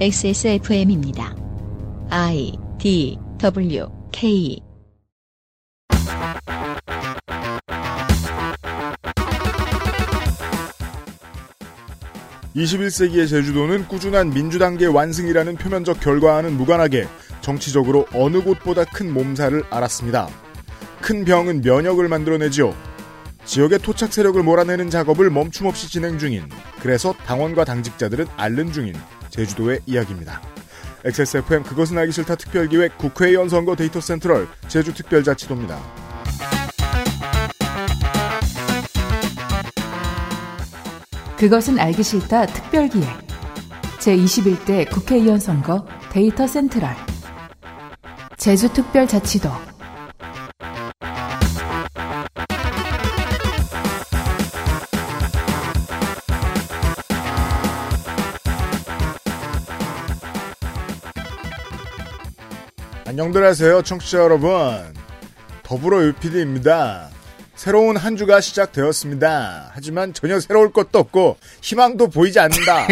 XSFM입니다. I D W K 21세기의 제주도는 꾸준한 민주단계 완승이라는 표면적 결과와는 무관하게 정치적으로 어느 곳보다 큰 몸살을 앓았습니다. 큰 병은 면역을 만들어내지요. 지역의 토착 세력을 몰아내는 작업을 멈춤없이 진행 중인 그래서 당원과 당직자들은 앓는 중인 제주도의 이야기입니다. XSFM 그것은 알기 싫다 특별기획 국회의원 선거 데이터 센트럴 제주특별자치도입니다. 그것은 알기 싫다 특별기획 제21대 국회의원 선거 데이터 센트럴 제주특별자치도 안녕들 하세요 청취자 여러분 더불어 유피디입니다 새로운 한 주가 시작되었습니다 하지만 전혀 새로울 것도 없고 희망도 보이지 않는다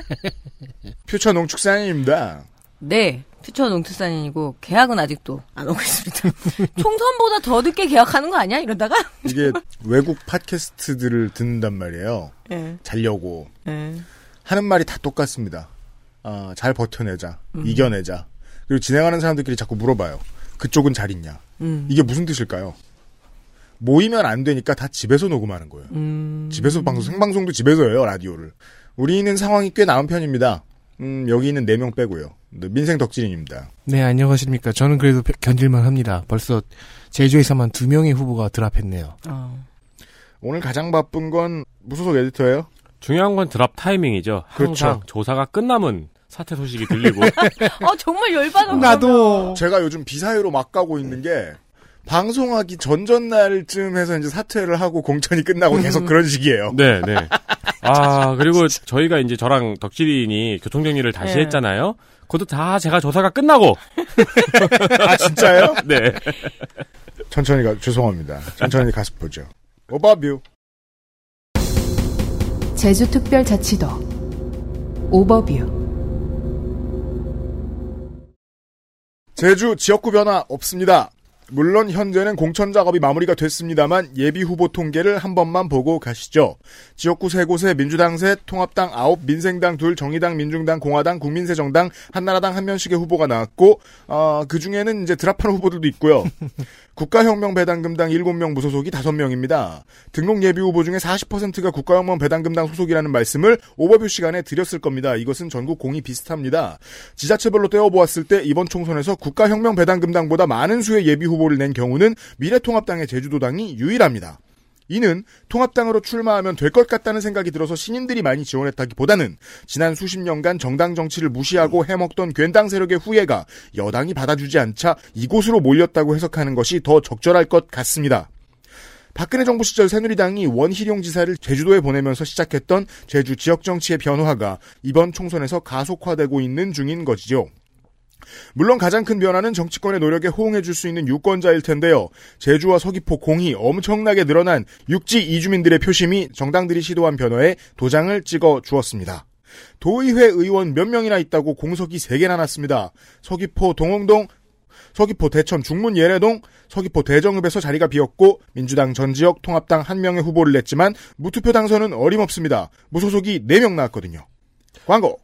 퓨처 농축산인입니다 네. 퓨처 농특산인이고 계약은 아직도 안 오고 있습니다. 총선보다 더 늦게 계약하는 거 아니야? 이러다가? 이게 외국 팟캐스트들을 듣는단 말이에요 예. 자려고 예. 하는 말이 다 똑같습니다 아, 잘 버텨내자 이겨내자 그리고 진행하는 사람들끼리 자꾸 물어봐요 그쪽은 잘 있냐 음. 이게 무슨 뜻일까요? 모이면 안 되니까 다 집에서 녹음하는 거예요. 음. 집에서 방송, 생방송도 집에서 해요, 라디오를. 우리는 상황이 꽤 나은 편입니다. 음, 여기 있는 4명 빼고요. 네, 민생 덕질인입니다. 네, 안녕하십니까. 저는 그래도 벼- 견딜만 합니다. 벌써 제주에서만 두 명의 후보가 드랍했네요. 어. 오늘 가장 바쁜 건 무소속 에디터예요. 중요한 건 드랍 타이밍이죠. 그렇죠. 항상 조사가 끝나면 사태 소식이 들리고 어, 정말 열받아. 나도. 제가 요즘 비사회로 막 가고 있는 게 방송하기 전전날쯤 해서 이제 사퇴를 하고 공천이 끝나고 계속 그런 식이에요. 네, 네. 아, 그리고 저희가 이제 저랑 덕질인이 교통정리를 다시 네. 했잖아요. 그것도 다 제가 조사가 끝나고. 아, 진짜요? 네. 천천히 가, 죄송합니다. 천천히 가서 보죠. 오바뷰. 제주특별자치도 오버뷰 제주 지역구 변화 없습니다. 물론 현재는 공천 작업이 마무리가 됐습니다만 예비 후보 통계를 한 번만 보고 가시죠. 지역구 세 곳에 민주당 셋, 통합당 아홉, 민생당 둘, 정의당, 민중당, 공화당, 국민새정당, 한나라당 한 명씩의 후보가 나왔고 어, 그 중에는 이제 드랍하는 후보들도 있고요. 국가혁명 배당금당 7명 무소속이 5명입니다. 등록 예비 후보 중에 40%가 국가혁명 배당금당 소속이라는 말씀을 오버뷰 시간에 드렸을 겁니다. 이것은 전국 공이 비슷합니다. 지자체별로 떼어보았을 때 이번 총선에서 국가혁명 배당금당보다 많은 수의 예비 후보를 낸 경우는 미래통합당의 제주도당이 유일합니다. 이는 통합당으로 출마하면 될 것 같다는 생각이 들어서 신인들이 많이 지원했다기보다는 지난 수십 년간 정당 정치를 무시하고 해먹던 괜당 세력의 후예가 여당이 받아주지 않자 이곳으로 몰렸다고 해석하는 것이 더 적절할 것 같습니다. 박근혜 정부 시절 새누리당이 원희룡 지사를 제주도에 보내면서 시작했던 제주 지역 정치의 변화가 이번 총선에서 가속화되고 있는 중인 것이죠. 물론 가장 큰 변화는 정치권의 노력에 호응해줄 수 있는 유권자일 텐데요. 제주와 서귀포 공이 엄청나게 늘어난 육지 이주민들의 표심이 정당들이 시도한 변화에 도장을 찍어 주었습니다. 도의회 의원 몇 명이나 있다고 공석이 3개나 났습니다. 서귀포 동홍동, 서귀포 대천 중문 예래동, 서귀포 대정읍에서 자리가 비었고 민주당 전 지역 통합당 한 명의 후보를 냈지만 무투표 당선은 어림없습니다. 무소속이 4명 나왔거든요. 광고.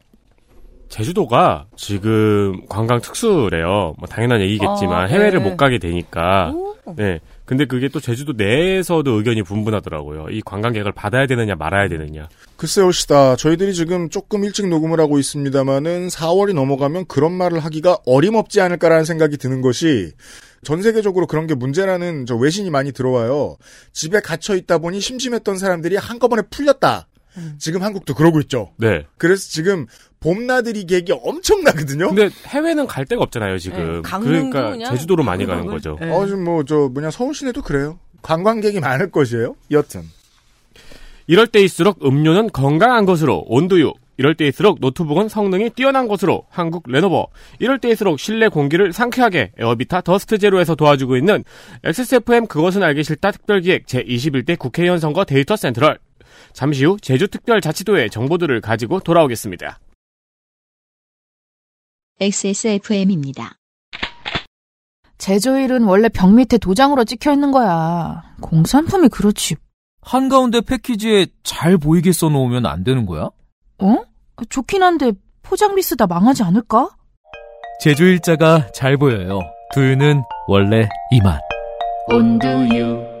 제주도가 지금 관광 특수래요. 뭐 당연한 얘기겠지만 아, 네. 해외를 못 가게 되니까. 오. 네. 근데 그게 또 제주도 내에서도 의견이 분분하더라고요. 이 관광객을 받아야 되느냐 말아야 되느냐. 글쎄요, 시다. 저희들이 지금 조금 일찍 녹음을 하고 있습니다만은 4월이 넘어가면 그런 말을 하기가 어림없지 않을까라는 생각이 드는 것이 전 세계적으로 그런 게 문제라는 저 외신이 많이 들어와요. 집에 갇혀 있다 보니 심심했던 사람들이 한꺼번에 풀렸다. 지금 한국도 그러고 있죠. 네. 그래서 지금 봄나들이 계획이 엄청나거든요. 근데 해외는 갈 데가 없잖아요, 지금. 네, 그러니까 그냥 제주도로 많이 가는 거죠. 네. 어, 지금 뭐, 저, 뭐냐, 서울 시내도 그래요. 관광객이 많을 것이에요. 여튼. 이럴 때일수록 음료는 건강한 것으로 온두유. 이럴 때일수록 노트북은 성능이 뛰어난 것으로 한국 레노버. 이럴 때일수록 실내 공기를 상쾌하게 에어비타 더스트 제로에서 도와주고 있는 XSFM 그것은 알기 싫다 특별기획 제21대 국회의원 선거 데이터 센트럴. 잠시 후 제주특별자치도의 정보들을 가지고 돌아오겠습니다. XSFM입니다. 제조일은 원래 병 밑에 도장으로 찍혀 있는 거야. 공산품이 그렇지. 한가운데 패키지에 잘 보이게 써놓으면 안 되는 거야? 어? 좋긴 한데 포장 미스다 망하지 않을까? 제조일자가 잘 보여요. 두유는 원래 이 맛. 온두유.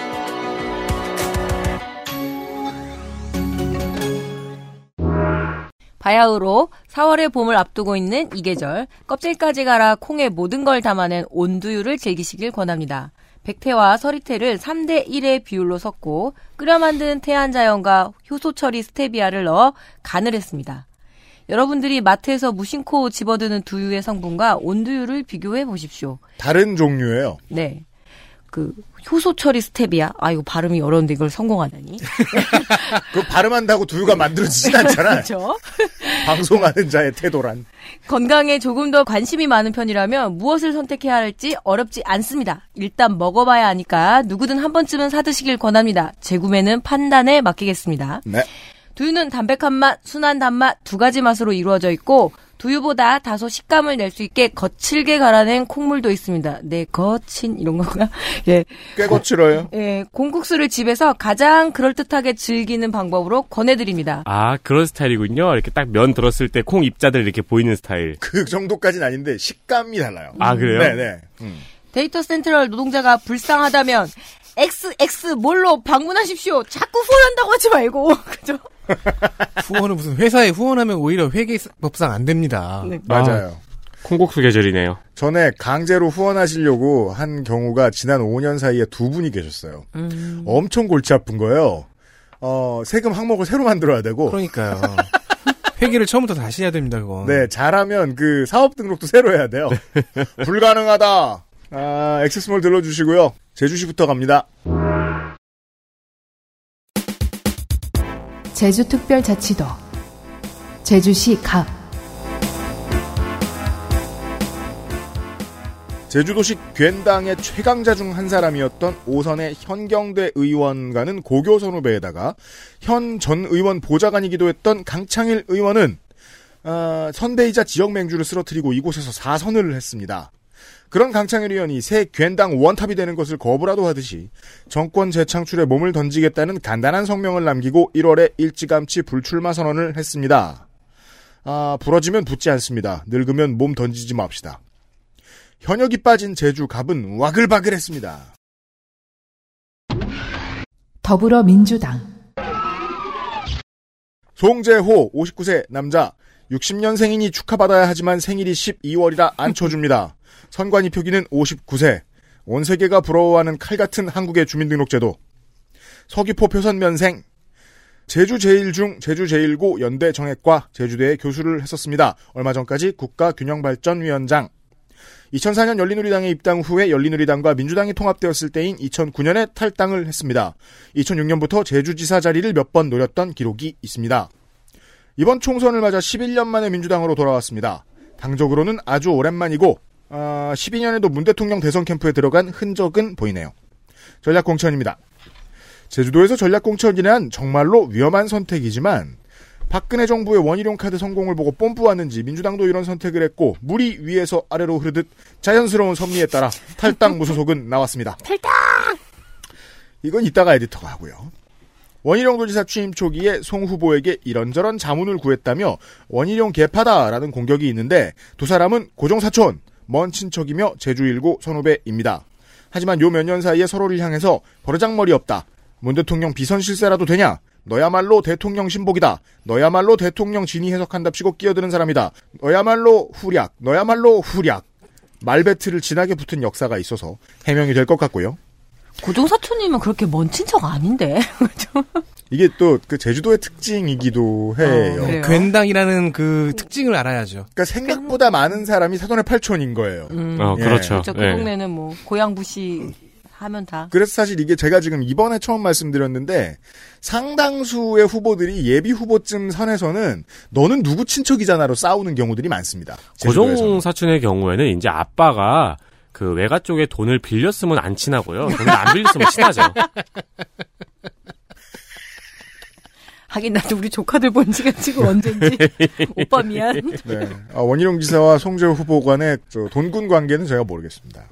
바야흐로 4월의 봄을 앞두고 있는 이 계절 껍질까지 갈아 콩에 모든 걸 담아낸 온두유를 즐기시길 권합니다. 백태와 서리태를 3대 1의 비율로 섞고 끓여 만든 태안자연과 효소 처리 스테비아를 넣어 간을 했습니다. 여러분들이 마트에서 무심코 집어드는 두유의 성분과 온두유를 비교해 보십시오. 다른 종류예요. 네. 그 효소 처리 스테비아. 아 이거 발음이 어려운데 이걸 성공하다니. 그 발음한다고 두유가 만들어지진 않잖아. 그렇죠. 방송하는 자의 태도란. 건강에 조금 더 관심이 많은 편이라면 무엇을 선택해야 할지 어렵지 않습니다. 일단 먹어봐야 하니까 누구든 한 번쯤은 사드시길 권합니다. 재구매는 판단에 맡기겠습니다. 네. 두유는 담백한 맛, 순한 단맛 두 가지 맛으로 이루어져 있고 두유보다 다소 식감을 낼 수 있게 거칠게 갈아낸 콩물도 있습니다. 네, 거친 이런 건가? 예. 꽤 거칠어요. 예, 공국수를 집에서 가장 그럴듯하게 즐기는 방법으로 권해드립니다. 아, 그런 스타일이군요. 이렇게 딱 면 들었을 때 콩 입자들 이렇게 보이는 스타일. 그 정도까지는 아닌데 식감이 달라요. 아, 그래요? 네 네. 음. 데이터 센트럴 노동자가 불쌍하다면 XX 몰로 방문하십시오. 자꾸 후원한다고 하지 말고. 그죠? 후원은 무슨 회사에 후원하면 오히려 회계법상 안 됩니다. 네. 맞아요. 콩국수 계절이네요. 전에 강제로 후원하시려고 한 경우가 지난 5년 사이에 두 분이 계셨어요. 음. 엄청 골치 아픈 거예요. 어, 세금 항목을 새로 만들어야 되고, 그러니까요. 회계를 처음부터 다시 해야 됩니다, 그건. 네, 잘하면 그 사업 등록도 새로 해야 돼요. 불가능하다. 아, 액세스몰 들러주시고요. 제주시부터 갑니다. 제주특별자치도 제주시 갑 제주도시 괜당의 최강자 중 한 사람이었던 오선의 현경대 의원과는 고교 선후배에다가 현 전 의원 보좌관이기도 했던 강창일 의원은 어, 선배이자 지역 맹주를 쓰러뜨리고 이곳에서 사선을 했습니다. 그런 강창일 의원이 새 괜당 원탑이 되는 것을 거부라도 하듯이 정권 재창출에 몸을 던지겠다는 간단한 성명을 남기고 1월에 일찌감치 불출마 선언을 했습니다. 아, 부러지면 붙지 않습니다. 늙으면 몸 던지지 맙시다. 현역이 빠진 제주 갑은 와글바글했습니다. 더불어민주당 송재호 59세 남자 60년생이니 축하받아야 하지만 생일이 12월이라 안 쳐줍니다. 선관위 표기는 59세. 온 세계가 부러워하는 칼 같은 한국의 주민등록제도. 서귀포 표선 면생. 제주 제1중, 제주 제1고 연대 정액과 제주대에 교수를 했었습니다. 얼마 전까지 국가균형발전위원장. 2004년 열린우리당에 입당 후에 열린우리당과 민주당이 통합되었을 때인 2009년에 탈당을 했습니다. 2006년부터 제주지사 자리를 몇 번 노렸던 기록이 있습니다. 이번 총선을 맞아 11년 만에 민주당으로 돌아왔습니다. 당적으로는 아주 오랜만이고 아, 12년에도 문 대통령 대선 캠프에 들어간 흔적은 보이네요. 전략공천입니다. 제주도에서 전략공천이란 정말로 위험한 선택이지만 박근혜 정부의 원희룡 카드 성공을 보고 뽐뿌왔는지 민주당도 이런 선택을 했고 물이 위에서 아래로 흐르듯 자연스러운 섭리에 따라 탈당 무소속은 나왔습니다. 탈당! 이건 이따가 에디터가 하고요. 원희룡 도지사 취임 초기에 송 후보에게 이런저런 자문을 구했다며 원희룡 개파다라는 공격이 있는데 두 사람은 고종사촌, 먼 친척이며 제주 일고 선후배입니다. 하지만 요 몇 년 사이에 서로를 향해서 버르장머리 없다. 문 대통령 비선 실세라도 되냐? 너야말로 대통령 신복이다. 너야말로 대통령 진위 해석한답시고 끼어드는 사람이다. 너야말로 후략. 너야말로 후략. 말배틀을 진하게 붙은 역사가 있어서 해명이 될 것 같고요. 고종사촌이면 그렇게 먼 친척 아닌데. 그죠? 이게 또 그 제주도의 특징이기도 해요. 어, 그래요? 괜당이라는 그 특징을 알아야죠. 그러니까 생각보다 많은 사람이 사돈의 팔촌인 거예요. 음. 어, 예. 그렇죠. 그렇죠. 그 예. 동네는 뭐 고향 부시 하면 다. 그래서 사실 이게 제가 지금 이번에 처음 말씀드렸는데 상당수의 후보들이 예비 후보쯤 선에서는 너는 누구 친척이잖아로 싸우는 경우들이 많습니다. 제주도에서는. 고종 사촌의 경우에는 이제 아빠가 그 외가 쪽에 돈을 빌렸으면 안 친하고요. 돈을 안 빌렸으면 친하죠. 하긴 나도 우리 조카들 본 지가 지금 언젠지. 오빠 미안. 네. 아, 원희룡 지사와 송재호 후보 간의 저 돈군 관계는 제가 모르겠습니다.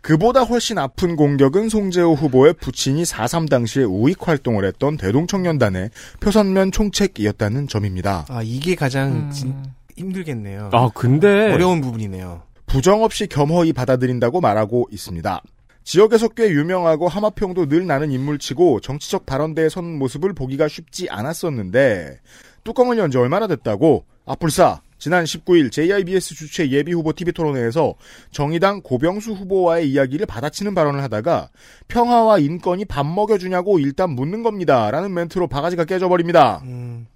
그보다 훨씬 아픈 공격은 송재호 후보의 부친이 4.3 당시에 우익 활동을 했던 대동청년단의 표선면 총책이었다는 점입니다. 아 이게 가장 음. 진- 힘들겠네요. 아 근데 어려운 부분이네요. 부정 없이 겸허히 받아들인다고 말하고 있습니다. 지역에서 꽤 유명하고 하마평도 늘 나는 인물치고 정치적 발언대에 선 모습을 보기가 쉽지 않았었는데 뚜껑을 연 지 얼마나 됐다고 아뿔싸 지난 19일 JIBS 주최 예비후보 TV토론회에서 정의당 고병수 후보와의 이야기를 받아치는 발언을 하다가 평화와 인권이 밥 먹여주냐고 일단 묻는 겁니다. 라는 멘트로 바가지가 깨져버립니다. 음,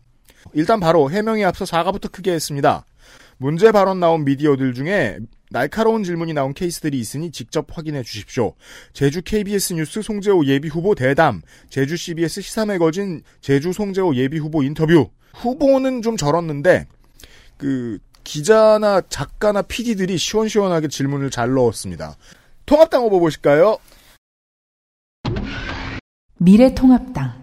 일단 바로 해명에 앞서 사과부터 크게 했습니다. 문제 발언 나온 미디어들 중에 날카로운 질문이 나온 케이스들이 있으니 직접 확인해 주십시오. 제주 KBS 뉴스 송재호 예비 후보 대담, 제주 CBS 시사 매거진 제주 송재호 예비 후보 인터뷰. 후보는 좀 절었는데 그 기자나 작가나 PD들이 시원시원하게 질문을 잘 넣었습니다. 통합당 후보 보실까요? 미래통합당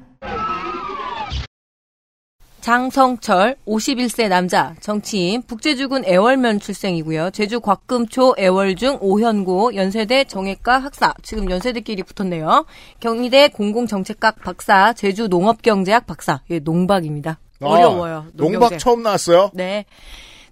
장성철 51세 남자 정치인 북제주군 애월면 출생이고요. 제주 곽금초 애월중 오현고 연세대 정외과 학사 지금 연세대끼리 붙었네요. 경희대 공공정책학 박사 제주 농업경제학 박사 예, 농박입니다. 어려워요. 아, 농박. 처음 나왔어요. 네.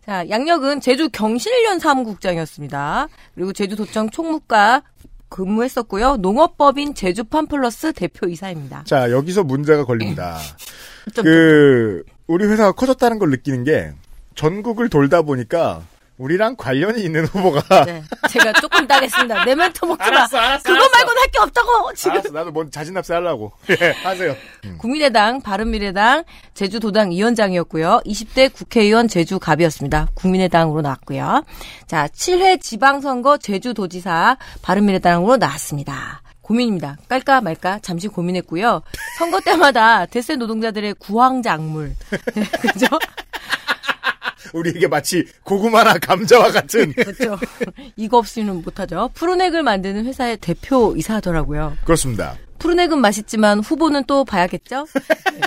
자, 양력은 제주 경실련 사무국장이었습니다. 그리고 제주도청 총무과 근무했었고요. 농업법인 제주팜 플러스 대표이사입니다. 자, 여기서 문제가 걸립니다. 좀그 우리 회사가 커졌다는 걸 느끼는 게 전국을 돌다 보니까 우리랑 관련이 있는 후보가 네. 제가 조금 따겠습니다. 내 멘트 먹지 마. 알았어, 알았어, 그거 알았어. 말고는 할 게 없다고, 지금. 알았어 나도 뭔 자진납세 하려고 예 하세요 국민의당, 바른미래당, 제주도당 위원장이었고요. 20대 국회의원 제주갑이었습니다. 국민의당으로 나왔고요. 자, 7회 지방선거 제주도지사 바른미래당으로 나왔습니다. 고민입니다. 깔까 말까 잠시 고민했고요. 선거 때마다 대세 노동자들의 구황작물. 네, 그죠? 우리에게 마치 고구마나 감자와 같은 그렇죠. 이거 없이는 못하죠. 푸른액을 만드는 회사의 대표 이사더라고요. 그렇습니다 푸른액은 맛있지만 후보는 또 봐야겠죠? 네.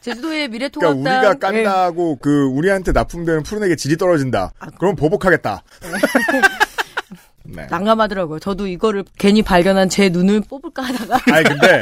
제주도의 미래통합당 그러니까 우리가 예. 깐다고 그 우리한테 납품되는 푸른액의 질이 떨어진다 그럼 보복하겠다 네. 난감하더라고요. 저도 이거를 괜히 발견한 제 눈을 뽑을까 하다가 아니 근데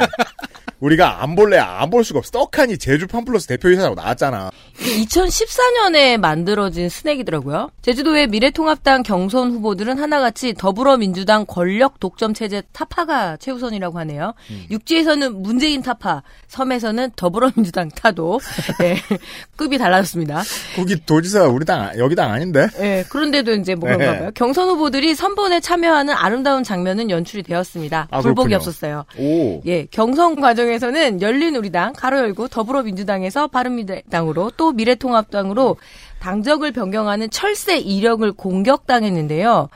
우리가 안 볼래 안 볼 수가 없어 떡하니 제주 팜플러스 대표이사라고 나왔잖아 2014년에 만들어진 스낵이더라고요. 제주도의 미래통합당 경선 후보들은 하나같이 더불어민주당 권력 독점 체제 타파가 최우선이라고 하네요. 육지에서는 문재인 타파, 섬에서는 더불어민주당 타도 네, 급이 달라졌습니다. 거기 도지사 우리 당 아- 여기 당 아닌데 예, 그런데도 이제 뭐 그런가 네. 봐요. 경선 후보들이 선본에 참여하는 아름다운 장면은 연출이 되었습니다. 아, 불복이 그렇군요. 없었어요. 오 예, 경선 과정 에서는 열린우리당, 가로 열고 더불어민주당에서 바른미래당으로 또 미래통합당으로 당적을 변경하는 철새 이력을 공격당했는데요.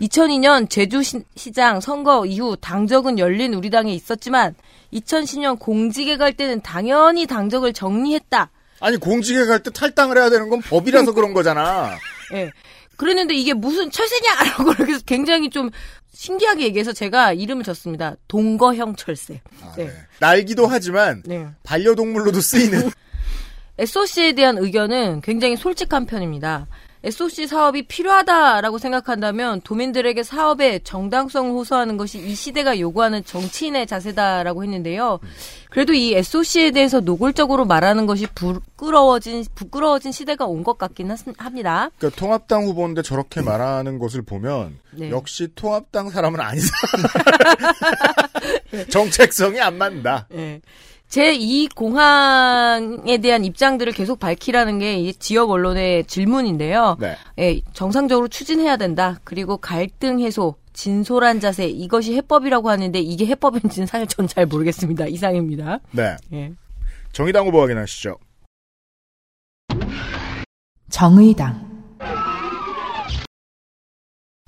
2002년 제주시장 선거 이후 당적은 열린 우리당에 있었지만 2010년 공직에 갈 때는 당연히 당적을 정리했다. 아니 공직에 갈 때 탈당을 해야 되는 건 법이라서 그런 거잖아. 예. 그랬는데 이게 무슨 철새냐라고 그래서 굉장히 좀 신기하게 얘기해서 제가 이름을 졌습니다. 동거형 철새. 아, 네. 네. 날기도 하지만 네. 반려동물로도 쓰이는 SOC에 대한 의견은 굉장히 솔직한 편입니다. SOC 사업이 필요하다라고 생각한다면 도민들에게 사업의 정당성을 호소하는 것이 이 시대가 요구하는 정치인의 자세다라고 했는데요. 그래도 이 SOC에 대해서 노골적으로 말하는 것이 부끄러워진 부끄러워진 시대가 온 것 같긴 하- 합니다. 그러니까 통합당 후보인데 저렇게 말하는 것을 보면 네. 역시 통합당 사람은 아니다. 정책성이 안 맞는다. 예. 제2 공항에 대한 입장들을 계속 밝히라는 게이 지역 언론의 질문인데요. 네. 예, 정상적으로 추진해야 된다. 그리고 갈등 해소, 진솔한 자세 이것이 해법이라고 하는데 이게 해법인지는 사실 전 잘 모르겠습니다. 이상입니다. 네. 예. 정의당 후보 확인하시죠. 정의당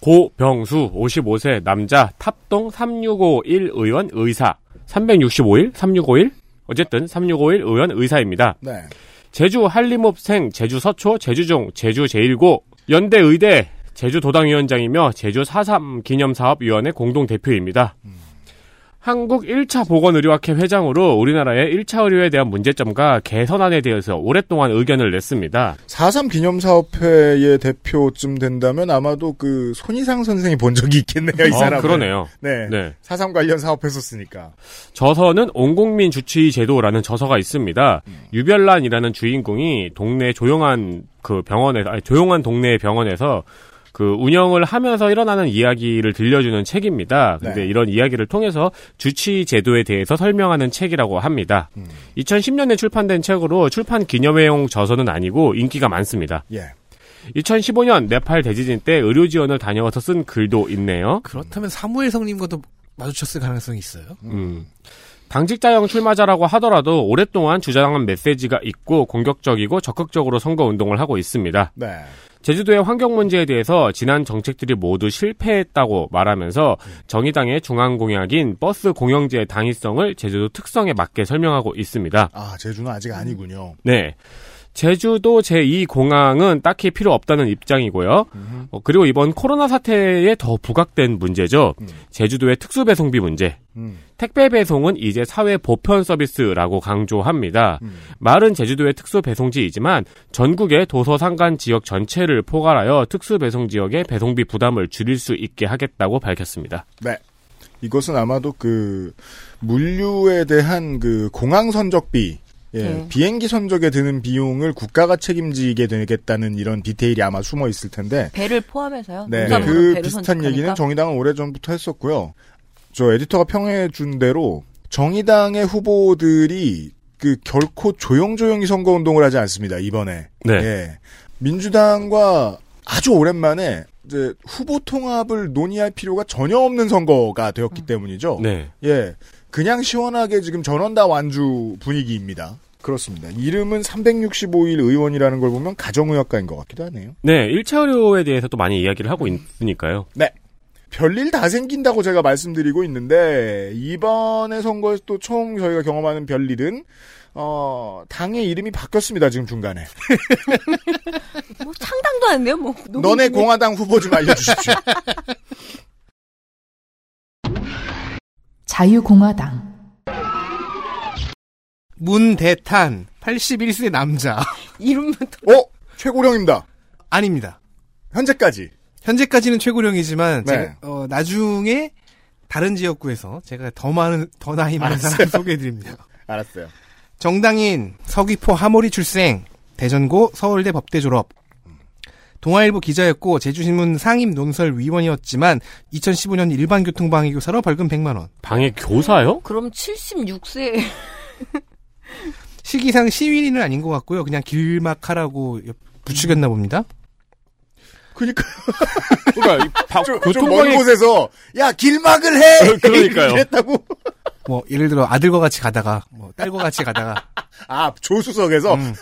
고병수 55세 남자 탑동 3651 의원 의사 365일 3651 어쨌든 3651 의원 의사입니다. 네. 제주 한림읍생 제주 서초 제주종 제주 제1고 연대 의대 제주 도당위원장이며 제주 4.3 기념사업위원회 공동대표입니다. 한국 1차 보건의료학회 회장으로 우리나라의 1차 의료에 대한 문제점과 개선안에 대해서 오랫동안 의견을 냈습니다. 4.3 기념사업회의 대표쯤 된다면 아마도 그 손희상 선생이 본 적이 있겠네요, 이 어, 사람. 그러네요. 네. 네. 4.3 관련 사업 했었으니까. 저서는 온국민 주치의 제도라는 저서가 있습니다. 유별난이라는 주인공이 동네 조용한 그 병원에 아니 조용한 동네 병원에서 그 운영을 하면서 일어나는 이야기를 들려주는 책입니다. 근데 네. 이런 이야기를 통해서 주치의 제도에 대해서 설명하는 책이라고 합니다. 2010년에 출판된 책으로 출판 기념회용 저서는 아니고 인기가 많습니다. 예. 2015년 네팔 대지진 때 의료 지원을 다녀와서 쓴 글도 있네요. 그렇다면 사무엘 성님과도 마주쳤을 가능성이 있어요. 음. 당직자형 출마자라고 하더라도 오랫동안 주장한 메시지가 있고 공격적이고 적극적으로 선거 운동을 하고 있습니다. 네. 제주도의 환경 문제에 대해서 지난 정책들이 모두 실패했다고 말하면서 정의당의 중앙 공약인 버스 공영제의 당위성을 제주도 특성에 맞게 설명하고 있습니다. 아, 제주는 아직 아니군요. 네. 제주도 제2공항은 딱히 필요 없다는 입장이고요. 어, 그리고 이번 코로나 사태에 더 부각된 문제죠. 제주도의 특수배송비 문제. 음. 택배 배송은 이제 사회 보편 서비스라고 강조합니다. 말은 제주도의 특수 배송지이지만 전국의 도서 상간 지역 전체를 포괄하여 특수 배송 지역의 배송비 부담을 줄일 수 있게 하겠다고 밝혔습니다. 네. 이것은 아마도 그 물류에 대한 그 공항 선적비 예, 네. 비행기 선적에 드는 비용을 국가가 책임지게 되겠다는 이런 디테일이 아마 숨어 있을 텐데 배를 포함해서요. 네, 농산물은 그 비슷한 선택하니까. 얘기는 정의당은 오래 전부터 했었고요. 저 에디터가 평해 준 대로 정의당의 후보들이 그 결코 조용조용히 선거 운동을 하지 않습니다. 이번에. 네. 예. 민주당과 아주 오랜만에 이제 후보 통합을 논의할 필요가 전혀 없는 선거가 되었기 때문이죠. 네. 예. 그냥 시원하게 지금 전원 다 완주 분위기입니다. 그렇습니다. 이름은 365일 의원이라는 걸 보면 가정의학과인 것 같기도 하네요. 네, 1차 의료에 대해서 또 많이 이야기를 하고 있으니까요. 네. 별일 다 생긴다고 제가 말씀드리고 있는데 이번에 선거에서 또 처음 저희가 경험하는 별일은 어 당의 이름이 바뀌었습니다 지금 중간에 뭐 창당도 안 돼요. 뭐 너무 너네. 공화당 후보 좀 알려주십시오 자유공화당 문대탄 81세 남자 이름부터 어 최고령입니다 아닙니다. 현재까지 현재까지는 최고령이지만 네. 제가, 어, 나중에 다른 지역구에서 제가 더 많은 더 나이 많은 알았어요. 사람 소개해드립니다. 알았어요 정당인 서귀포 하모리 출생 대전고 서울대 법대 졸업 동아일보 기자였고 제주신문 상임 논설 위원이었지만 2015년 일반 교통 방해 교사로 벌금 100만 원. 방해 교사요? 그럼 76세 시기상 시위인은 아닌 것 같고요. 그냥 길막하라고 부추겼나 봅니다. 그니까 그러니까 교통방해 곳에서 야 길막을 해 어, 그러니까요. 했다고 뭐 예를 들어 아들과 같이 가다가 뭐 딸과 같이 가다가 아 조수석에서 음.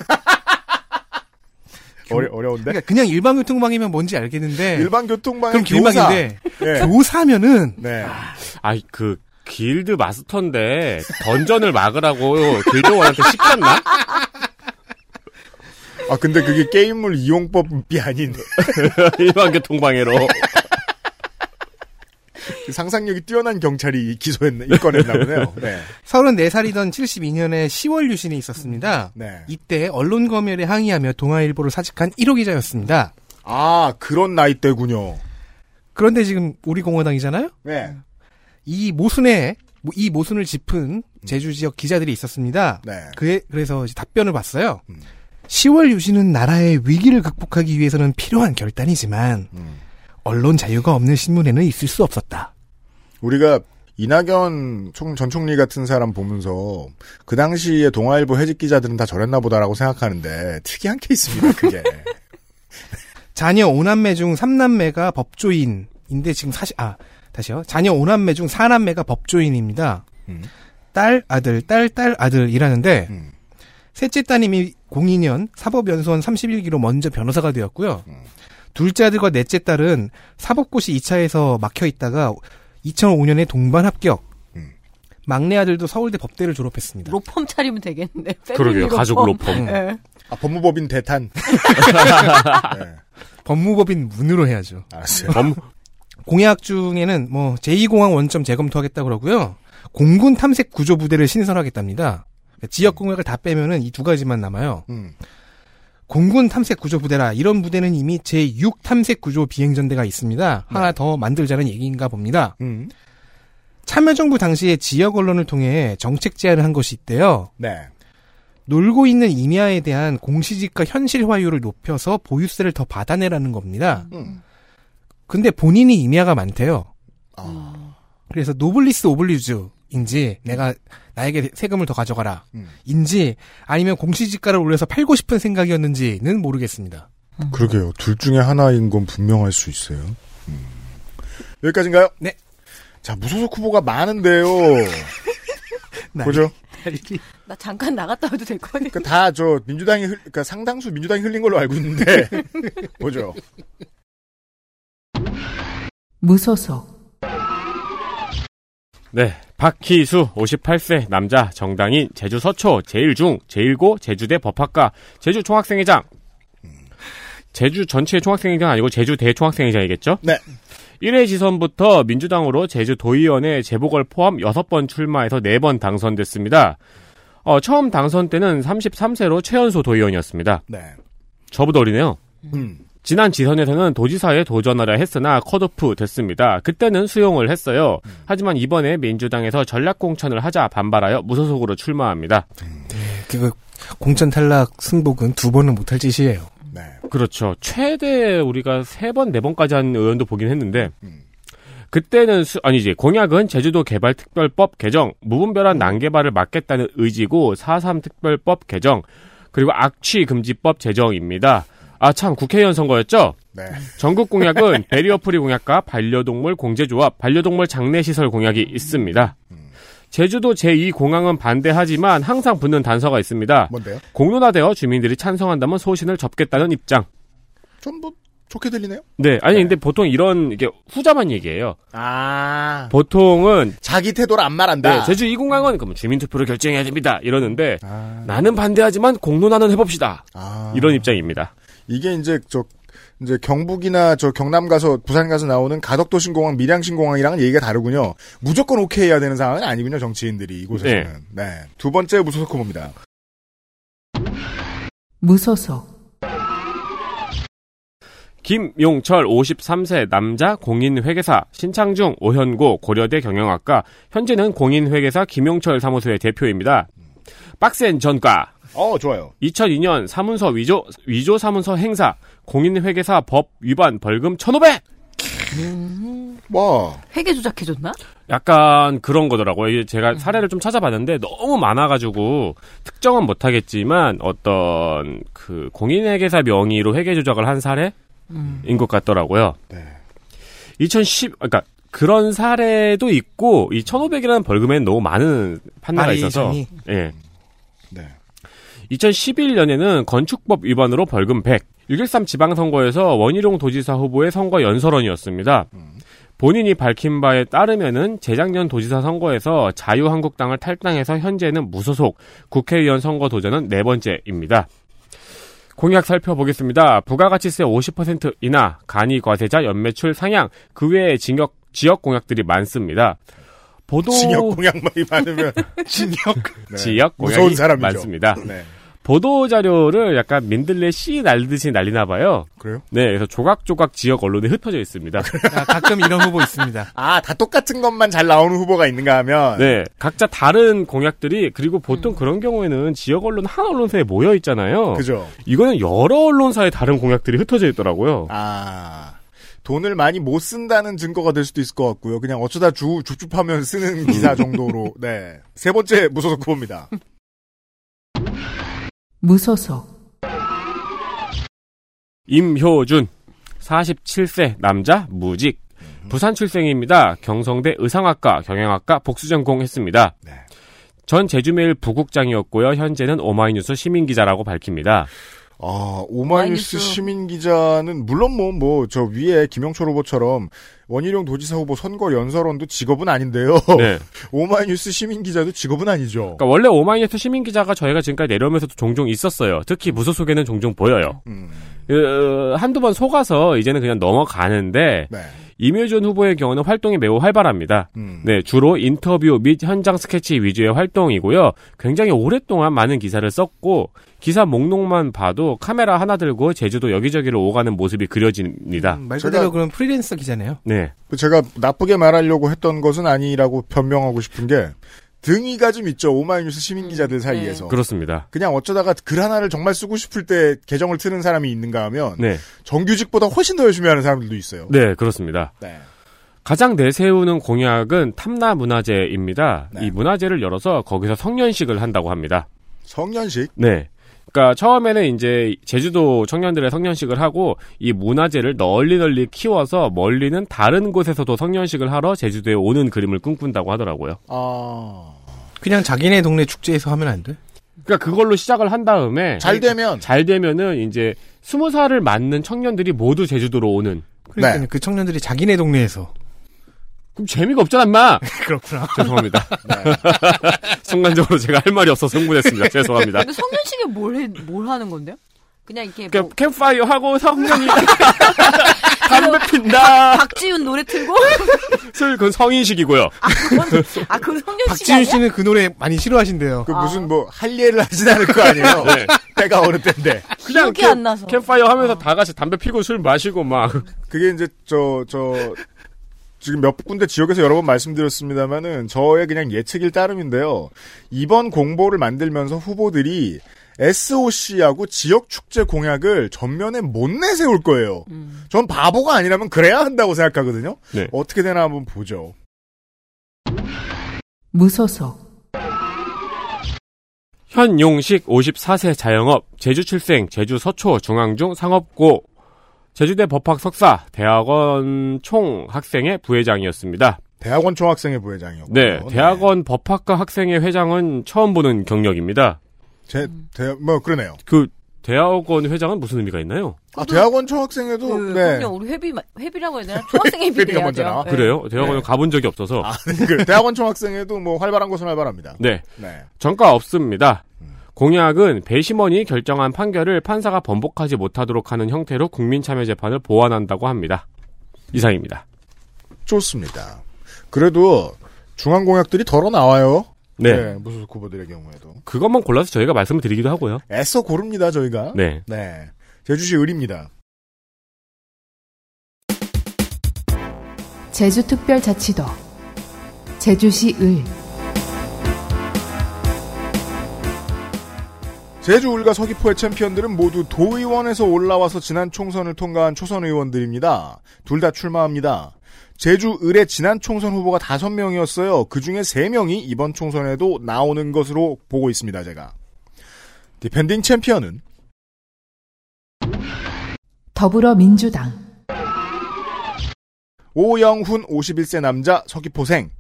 어려, 어려운데 그러니까 그냥 일반 교통방해면 뭔지 알겠는데 일반 교통방해 그럼 길막인데 예. 교사면은 네. 아이 그 길드 마스터인데 던전을 막으라고 길드원한테 시켰나? 아 근데 그게 게임물 이용법이 아닌 일반 교통방해로. 상상력이 뛰어난 경찰이 기소했나 입건했나 보네요. 네. 34살이던 72년에 10월 유신이 있었습니다. 네. 이때 언론 검열에 항의하며 동아일보를 사직한 1호 기자였습니다. 아 그런 나이대군요. 그런데 지금 우리 공화당이잖아요. 네. 이 모순에 이 모순을 짚은 제주 지역 기자들이 있었습니다. 네. 그에 그래서 답변을 봤어요. 음. 10월 유신은 나라의 위기를 극복하기 위해서는 필요한 결단이지만 음. 언론 자유가 없는 신문에는 있을 수 없었다. 우리가 이낙연 총, 전 총리 같은 사람 보면서 그 당시에 동아일보 해직 기자들은 다 저랬나 보다라고 생각하는데 특이한 케이스입니다. 그게. 자녀 5남매 중 3남매가 법조인인데 지금 사실 아 다시요. 자녀 5남매 중 4남매가 법조인입니다. 음. 딸 아들 딸 딸 아들이라는데 음. 셋째 따님이 02년 사법연수원 31기로 먼저 변호사가 되었고요. 음. 둘째 아들과 넷째 딸은 사법고시 2차에서 막혀 있다가 2005년에 동반 합격. 음. 막내 아들도 서울대 법대를 졸업했습니다. 로펌 차리면 되겠는데. 그러게요. 패밀리 가족 로펌. 음. 예. 아, 법무법인 대탄. 네, 법무법인 문으로 해야죠. 알았어요. 범, 공약 중에는 뭐 제2공항 원점 재검토하겠다 그러고요. 공군 탐색 구조 부대를 신설하겠답니다. 지역 공약을 다 빼면은 이 두 가지만 남아요. 음. 공군 탐색 구조 부대라 이런 부대는 이미 제6 탐색 구조 비행전대가 있습니다. 하나 더 만들자는 얘기인가 봅니다. 음. 참여정부 당시에 지역 언론을 통해 정책 제안을 한 것이 있대요. 네. 놀고 있는 임야에 대한 공시지가 현실화율을 높여서 보유세를 더 받아내라는 겁니다. 음. 근데 본인이 임야가 많대요. 아. 그래서 노블리스 오블리주 인지 내가 나에게 세금을 더 가져가라. 음. 인지 아니면 공시지가를 올려서 팔고 싶은 생각이었는지는 모르겠습니다. 그러게요. 둘 중에 하나인 건 분명할 수 있어요. 음. 여기까지인가요? 네. 자, 무소속 후보가 많은데요. 보죠. 나 잠깐 나갔다 와도 될 거니. 그다저 민주당이 흘, 그러니까 상당수 민주당이 흘린 걸로 알고 있는데 보죠. 무소속 네. 박희수, 58세, 남자, 정당인, 제주 서초, 제일중, 제일고, 제주대 법학과, 제주 총학생회장. 제주 전체 총학생회장 아니고 제주 대총학생회장이겠죠? 네. 1회 지선부터 민주당으로 제주 도의원에 재보궐 포함 6번 출마해서 4번 당선됐습니다. 어, 처음 당선 때는 33세로 최연소 도의원이었습니다. 네. 저보다 어리네요. 음. 지난 지선에서는 도지사에 도전하려 했으나 컷오프 됐습니다. 그때는 수용을 했어요. 하지만 이번에 민주당에서 전략공천을 하자 반발하여 무소속으로 출마합니다. 그 공천 탈락 승복은 두 번은 못할 짓이에요. 네. 그렇죠. 최대 우리가 세 번, 네 번까지 한 의원도 보긴 했는데, 음. 그때는 수, 아니지, 공약은 제주도 개발 특별법 개정, 무분별한 난개발을 막겠다는 의지고, 4.3 특별법 개정, 그리고 악취 금지법 제정입니다. 아, 참, 국회의원 선거였죠? 네. 전국 공약은 barrier free 공약과 반려동물 공제조합, 반려동물 장례시설 공약이 있습니다. 제주도 제2공항은 반대하지만 항상 붙는 단서가 있습니다. 뭔데요? 공론화되어 주민들이 찬성한다면 소신을 접겠다는 입장. 좀뭐 좋게 들리네요. 네, 아니 근데 보통 이런 이게 후자만 얘기해요. 아. 보통은 자기 태도를 안 말한다. 네, 제주 2공항은 그럼 주민 투표를 결정해야 됩니다. 이러는데 아. 나는 반대하지만 공론화는 해봅시다. 아. 이런 입장입니다. 이게 이제 저 이제 경북이나 저 경남 가서 부산 가서 나오는 가덕도 신공항, 밀양 신공항이랑은 얘기가 다르군요. 무조건 오케이 해야 되는 상황은 아니군요. 정치인들이 이곳에서는. 네. 두 번째 무소속 후보입니다. 무소속 김용철 53세 남자 공인회계사 신창중 오현고 고려대 경영학과 현재는 공인회계사 김용철 사무소의 대표입니다. 빡센 전과 어, 좋아요. 2002년 사문서 위조 위조 사문서 행사 공인회계사 법 위반 벌금 1,500. 와. 회계 조작해줬나? 약간 그런 거더라고요. 이게 제가 사례를 좀 찾아봤는데 너무 많아가지고 특정은 못하겠지만 어떤 그 공인회계사 명의로 회계 조작을 한 사례인 것 같더라고요. 네. 2010 그러니까 그런 사례도 있고 이 1,500이라는 벌금에는 너무 많은 판례가 있어서. 예. 네. 2011년에는 건축법 위반으로 벌금 100. 6.13 지방선거에서 원희룡 도지사 후보의 선거 연설원이었습니다. 본인이 밝힌 바에 따르면은 재작년 도지사 선거에서 자유한국당을 탈당해서 현재는 무소속 국회의원 선거 도전은 네 번째입니다. 공약 살펴보겠습니다. 부가가치세 50% 인하, 간이 과세자 연매출 상향, 그 외에 징역, 지역 공약들이 많습니다. 보도 징역 공약말이 많으면 징역 네. 지역 무서운 공약이 사람이죠. 많습니다. 네. 보도 자료를 약간 민들레 씨 날듯이 날리나 봐요. 그래요? 네, 그래서 조각조각 지역 언론에 흩어져 있습니다. 아, 가끔 이런 후보 있습니다. 아, 다 똑같은 것만 잘 나오는 후보가 있는가 하면 네, 각자 다른 공약들이 그리고 보통 그런 경우에는 지역 언론 한 언론사에 모여 있잖아요. 그죠? 이거는 여러 언론사의 다른 공약들이 흩어져 있더라고요. 아. 돈을 많이 못 쓴다는 증거가 될 수도 있을 것 같고요. 그냥 어쩌다 주, 줍줍하면 쓰는 기사 정도로. 네. 세 번째 무소속 후보입니다. 무소속 임효준, 47세 남자 무직. 부산 출생입니다. 경성대 의상학과, 경영학과 복수전공했습니다. 네. 전 제주메일 부국장이었고요. 현재는 오마이뉴스 시민기자라고 밝힙니다. 아, 오마이뉴스. 시민 기자는 물론 뭐 뭐 저 위에 김영철 후보처럼 원희룡 도지사 후보 선거 연설원도 직업은 아닌데요. 네. 오마이뉴스 시민 기자도 직업은 아니죠. 그러니까 원래 오마이뉴스 시민 기자가 저희가 지금까지 내려오면서도 종종 있었어요. 특히 부서 속에는 종종 보여요. 음, 그, 한두 번 속아서 이제는 그냥 넘어가는데 네. 임효준 후보의 경우는 활동이 매우 활발합니다. 음. 네, 주로 인터뷰 및 현장 스케치 위주의 활동이고요. 굉장히 오랫동안 많은 기사를 썼고 기사 목록만 봐도 카메라 하나 들고 제주도 여기저기를 오가는 모습이 그려집니다. 음, 말 제가- 그대로 그런 프리랜서 기자네요. 네. 제가 나쁘게 말하려고 했던 것은 아니라고 변명하고 싶은 게 등이가 좀 있죠. 오마이뉴스 시민 기자들 사이에서. 그렇습니다. 그냥 어쩌다가 글 하나를 정말 쓰고 싶을 때 계정을 트는 사람이 있는가 하면 네. 정규직보다 훨씬 더 열심히 하는 사람들도 있어요. 네, 그렇습니다. 네. 가장 내세우는 공약은 탐나 문화제입니다. 네. 이 문화제를 열어서 거기서 성년식을 한다고 합니다. 성년식 네. 그러니까 처음에는 이제 제주도 청년들의 성년식을 하고 이 문화제를 널리 널리 키워서 멀리는 다른 곳에서도 성년식을 하러 제주도에 오는 그림을 꿈꾼다고 하더라고요. 아. 그냥 자기네 동네 축제에서 하면 안 돼? 그러니까 그걸로 시작을 한 다음에 잘 되면 잘 되면은 이제 스무 살을 맞는 청년들이 모두 제주도로 오는. 그러니까 네. 그 청년들이 자기네 동네에서 그럼 재미가 없잖아, 인마. 그렇구나. 죄송합니다. 네. 순간적으로 제가 할 말이 없어서 흥분했습니다. 죄송합니다. 근데 성년식에 뭘, 해, 뭘 하는 건데요? 그냥 이렇게 뭐 그러니까 캠파이어 하고 성년이 담배 핀다. 박 지윤 노래 틀고 술 그건 성인식이고요. 아 그건 아 그건 성년식 박지윤 아니야? 씨는 그 노래 많이 싫어하신대요. 그 무슨 뭐 할례를 하진 않을 거 아니에요. 네. 때가 어느 때인데. 그냥 기억이 안 나서. 캠파이어 하면서 다 같이 담배 피고 술 마시고 막 그게 이제 저 저 지금 몇 군데 지역에서 여러 번 말씀드렸습니다만은 저의 그냥 예측일 따름인데요. 이번 공보를 만들면서 후보들이 SOC하고 지역 축제 공약을 전면에 못 내세울 거예요. 음. 전 바보가 아니라면 그래야 한다고 생각하거든요. 네. 어떻게 되나 한번 보죠. 무소속 현용식 54세 자영업 제주 출생 제주 서초 중앙중 상업고 제주대 법학 석사 대학원 총 학생회 부회장이었습니다. 대학원 총학생회 부회장이었고. 네, 대학원 법학과 학생회 회장은 처음 보는 경력입니다. 제, 대, 뭐, 그러네요. 그 대학원 회장은 무슨 의미가 있나요? 아, 대학원 총학생회도, 그, 네. 그럼요 우리 회비 마- 회비라고 해야 되나? 초학생 회비 회비가 먼저. 나와? 네. 그래요? 대학원을 가본 적이 없어서. 아, 그 대학원 총학생회도 뭐 활발한 것은 활발합니다. 네, 네. 전과 없습니다. 공약은 배심원이 결정한 판결을 판사가 번복하지 못하도록 하는 형태로 국민참여재판을 보완한다고 합니다. 이상입니다. 좋습니다. 그래도 중앙 공약들이 덜어 나와요. 네. 무소속 후보들의 경우에도. 그것만 골라서 저희가 말씀을 드리기도 하고요. 애써 고릅니다, 저희가. 네. 네. 제주시 을입니다. 제주특별자치도 제주시 을 제주 을과 서귀포의 챔피언들은 모두 도의원에서 올라와서 지난 총선을 통과한 초선 의원들입니다. 둘 다 출마합니다. 제주 을의 지난 총선 후보가 다섯 명이었어요. 그 중에 세 명이 이번 총선에도 나오는 것으로 보고 있습니다, 제가. defending champion은 더불어민주당 오영훈 51세 남자 서귀포생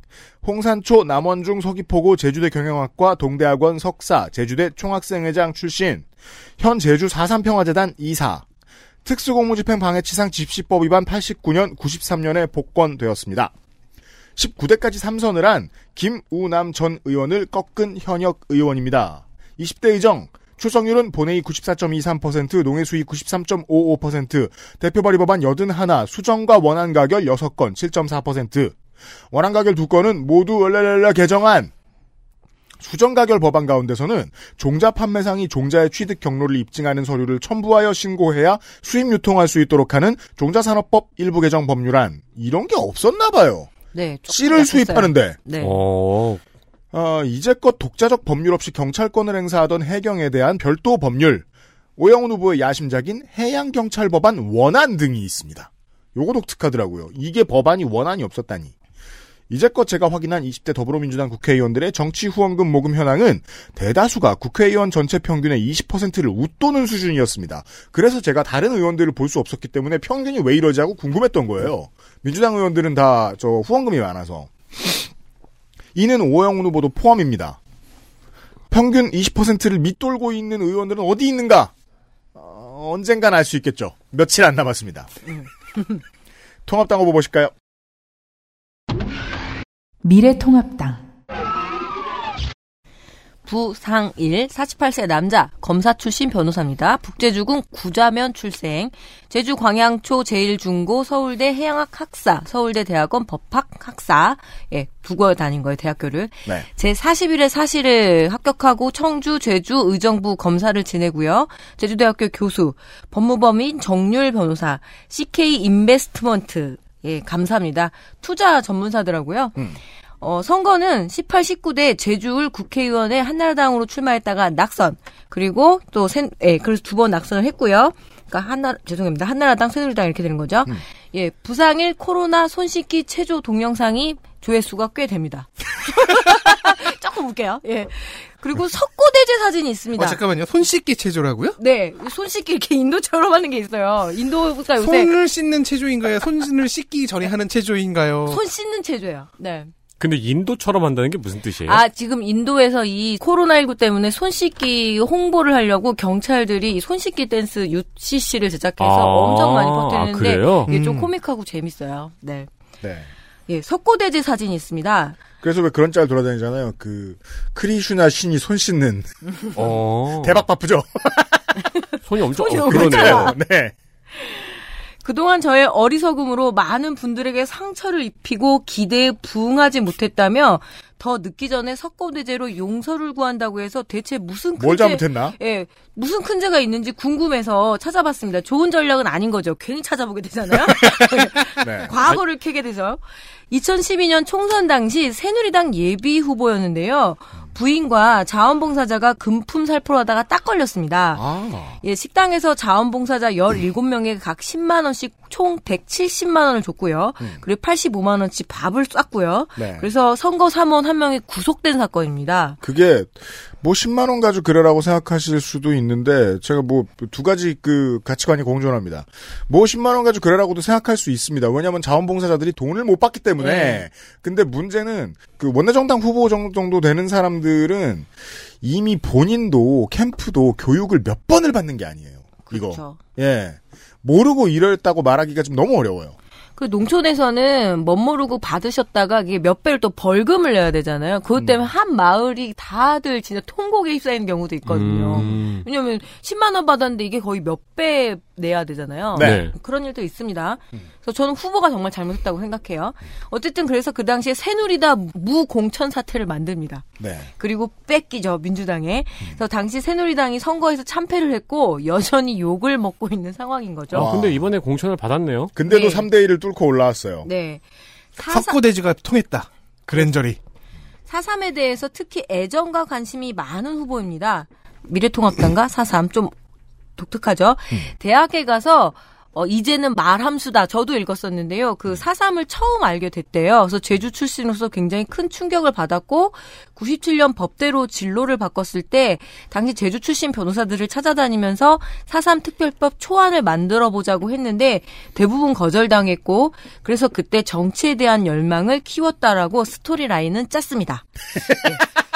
홍산초 남원중 서귀포고 제주대 경영학과 동대학원 석사 제주대 총학생회장 출신 현 제주 4.3평화재단 이사 특수공무집행 방해치상 집시법 위반 89년 93년에 복권되었습니다. 19대까지 삼선을 한 김우남 전 의원을 꺾은 현역 의원입니다. 20대 의정 출석률은 본회의 94.23%, 농해수위 93.55%, 대표 발의 법안 81, 수정과 원안 가결 6건 7.4%, 원안 가결 2건은 모두 얼레렐레 개정안. 수정 가결 법안 가운데서는 종자 판매상이 종자의 취득 경로를 입증하는 서류를 첨부하여 신고해야 수입 유통할 수 있도록 하는 종자산업법 일부 개정 법률안 이런 게 없었나 봐요. 네. 씨를. 수입하는데 네. 어, 어, 이제껏 독자적 법률 없이 경찰권을 행사하던 해경에 대한 별도 법률, 오영훈 후보의 야심작인 해양경찰법안 원안 등이 있습니다. 요거 독특하더라고요. 이게 법안이 원안이 없었다니. 이제껏 제가 확인한 20대 더불어민주당 국회의원들의 정치 후원금 모금 현황은 대다수가 국회의원 전체 평균의 20%를 웃도는 수준이었습니다. 그래서 제가 다른 의원들을 볼 수 없었기 때문에 평균이 왜 이러지 하고 궁금했던 거예요. 민주당 의원들은 다 저 후원금이 많아서. 이는 오영훈 후보도 포함입니다. 평균 20%를 밑돌고 있는 의원들은 어디 있는가? 어, 어, 언젠간 알 수 있겠죠. 며칠 안 남았습니다. 통합당 후보 보실까요? 미래통합당 부상일 48세 남자 검사 출신 변호사입니다. 북제주군 구자면 출생. 제주 광양초 제일중고 서울대 해양학 학사, 서울대 대학원 법학 학사. 예, 두고 다닌 거예요, 대학교를. 네. 제 41회 사실을 합격하고 청주, 제주 의정부 검사를 지내고요. 제주대학교 교수, 법무법인 정률 변호사, CK 인베스트먼트. 예, 감사합니다. 투자 전문사더라고요. 어, 선거는 18, 19대 제주울 국회의원의 한나라당으로 출마했다가 낙선. 그리고 또 새, 예, 그래서 두 번 낙선을 했고요. 그러니까 한나 죄송합니다. 한나라당 새누리당 이렇게 되는 거죠. 예, 부상일 코로나 손 씻기 체조 동영상이 조회수가 꽤 됩니다. 조금 웃겨요. 예. 그리고 석고대제 사진이 있습니다. 어, 잠깐만요. 손 씻기 체조라고요? 네, 손 씻기 이렇게 인도처럼 하는 게 있어요. 인도가 요새 손을 씻는 체조인가요? 손을 씻기 전에 하는 체조인가요? 손 씻는 체조예요. 네. 근데 인도처럼 한다는 게 무슨 뜻이에요? 아, 지금 인도에서 이 코로나19 때문에 손 씻기 홍보를 하려고 경찰들이 이손 씻기 댄스 UCC를 제작해서 아, 엄청 많이 아, 퍼뜨리는데 그래요? 이게 좀 음. 코믹하고 재밌어요. 네. 네. 예, 석고대제 사진이 있습니다. 그래서 왜 그런 짤 돌아다니잖아요. 그 크리슈나 신이 손 씻는 어. 대박 바쁘죠. 손이 엄청 손이 어, 그러네요. 네. 그동안 저의 어리석음으로 많은 분들에게 상처를 입히고 기대에 부응하지 못했다며 더 늦기 전에 석고대제로 용서를 구한다고 해서 대체 무슨 뭘 큰죄- 잘못했나? 예, 무슨 큰 죄가 있는지 궁금해서 찾아봤습니다. 좋은 전략은 아닌 거죠. 괜히 찾아보게 되잖아요. 네. 과거를 캐게 돼서 2012년 총선 당시 새누리당 예비 후보였는데요. 부인과 자원봉사자가 금품 살포를 하다가 딱 걸렸습니다. 아. 예, 식당에서 자원봉사자 17명에게 각 10만 원씩 총 170만 원을 줬고요. 그리고 85만 원치 밥을 쐈고요. 네. 그래서 선거 사무원 한 명이 구속된 사건입니다. 그게 뭐 10만 원 가지고 그래라고 생각하실 수도 있는데 제가 뭐 두 가지 그 가치관이 공존합니다. 뭐 10만 원 가지고 그래라고도 생각할 수 있습니다. 왜냐하면 자원봉사자들이 돈을 못 받기 때문에. 네. 근데 문제는 그 원내정당 후보 정- 정도 되는 사람들은 이미 본인도 캠프도 교육을 몇 번을 받는 게 아니에요. 이거. 그렇죠. 예. 모르고 이랬다고 말하기가 좀 너무 어려워요. 그 농촌에서는 멋모르고 받으셨다가 이게 몇 배를 또 벌금을 내야 되잖아요. 그것 때문에 한 마을이 다들 진짜 통곡에 휩싸이는 경우도 있거든요. 음. 왜냐면 10만 원 받았는데 이게 거의 몇 배 내야 되잖아요. 네. 그런 일도 있습니다. 그래서 저는 후보가 정말 잘못했다고 생각해요. 어쨌든 그래서 그 당시에 새누리당 무공천 사태를 만듭니다. 네. 그리고 뺏기죠 민주당에. 그래서 당시 새누리당이 선거에서 참패를 했고 여전히 욕을 먹고 있는 상황인 거죠. 아, 근데 이번에 공천을 받았네요. 근데도 네. 3대 1을 뚫고 올라왔어요. 네. 사사, 석고대지가 통했다. 그랜저리. 사삼에 대해서 특히 애정과 관심이 많은 후보입니다. 미래통합당과 사삼 좀 독특하죠. 대학에 가서 어, 이제는 말함수다. 저도 읽었었는데요. 그 사삼을 처음 알게 됐대요. 그래서 제주 출신으로서 굉장히 큰 충격을 받았고 97년 법대로 진로를 바꿨을 때 당시 제주 출신 변호사들을 찾아다니면서 사삼 특별법 초안을 만들어 보자고 했는데 대부분 거절당했고 그래서 그때 정치에 대한 열망을 키웠다라고 스토리 라인은 짰습니다.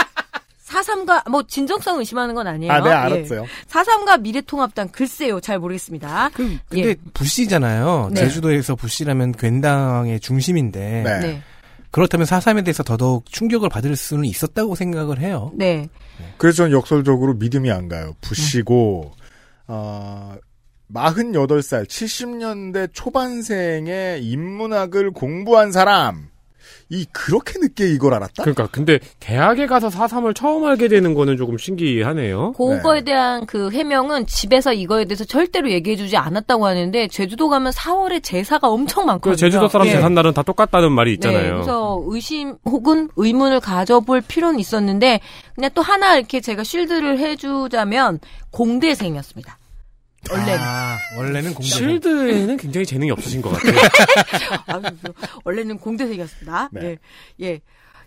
사삼과 뭐 진정성 의심하는 건 아니에요. 아, 네, 예. 알았어요. 사삼과 미래통합당 글쎄요, 잘 모르겠습니다. 그, 근데 예. 부시잖아요. 네. 제주도에서 부시라면 괜당의 중심인데 네. 네. 그렇다면 사삼에 대해서 더더욱 충격을 받을 수는 있었다고 생각을 해요. 네. 그래서 저는 역설적으로 믿음이 안 가요. 부시고, 어, 48살, 70년대 초반생의 인문학을 공부한 사람. 이, 그렇게 늦게 이걸 알았다? 그러니까 근데 대학에 가서 사삼을 처음 알게 되는 거는 조금 신기하네요. 그거에 대한 그 해명은 집에서 이거에 대해서 절대로 얘기해주지 않았다고 하는데 제주도 가면 4월에 제사가 엄청 많거든요. 그 제주도 사람 예. 제산 날은 다 똑같다는 말이 네, 있잖아요. 그래서 의심 혹은 의문을 가져볼 필요는 있었는데 그냥 또 하나 이렇게 제가 쉴드를 해주자면 공대생이었습니다. 원래는. 아, 원래는 공대. 실드에는 굉장히 재능이 없으신 것 같아요. 아, 원래는 공대생이었습니다. 네. 예. 예.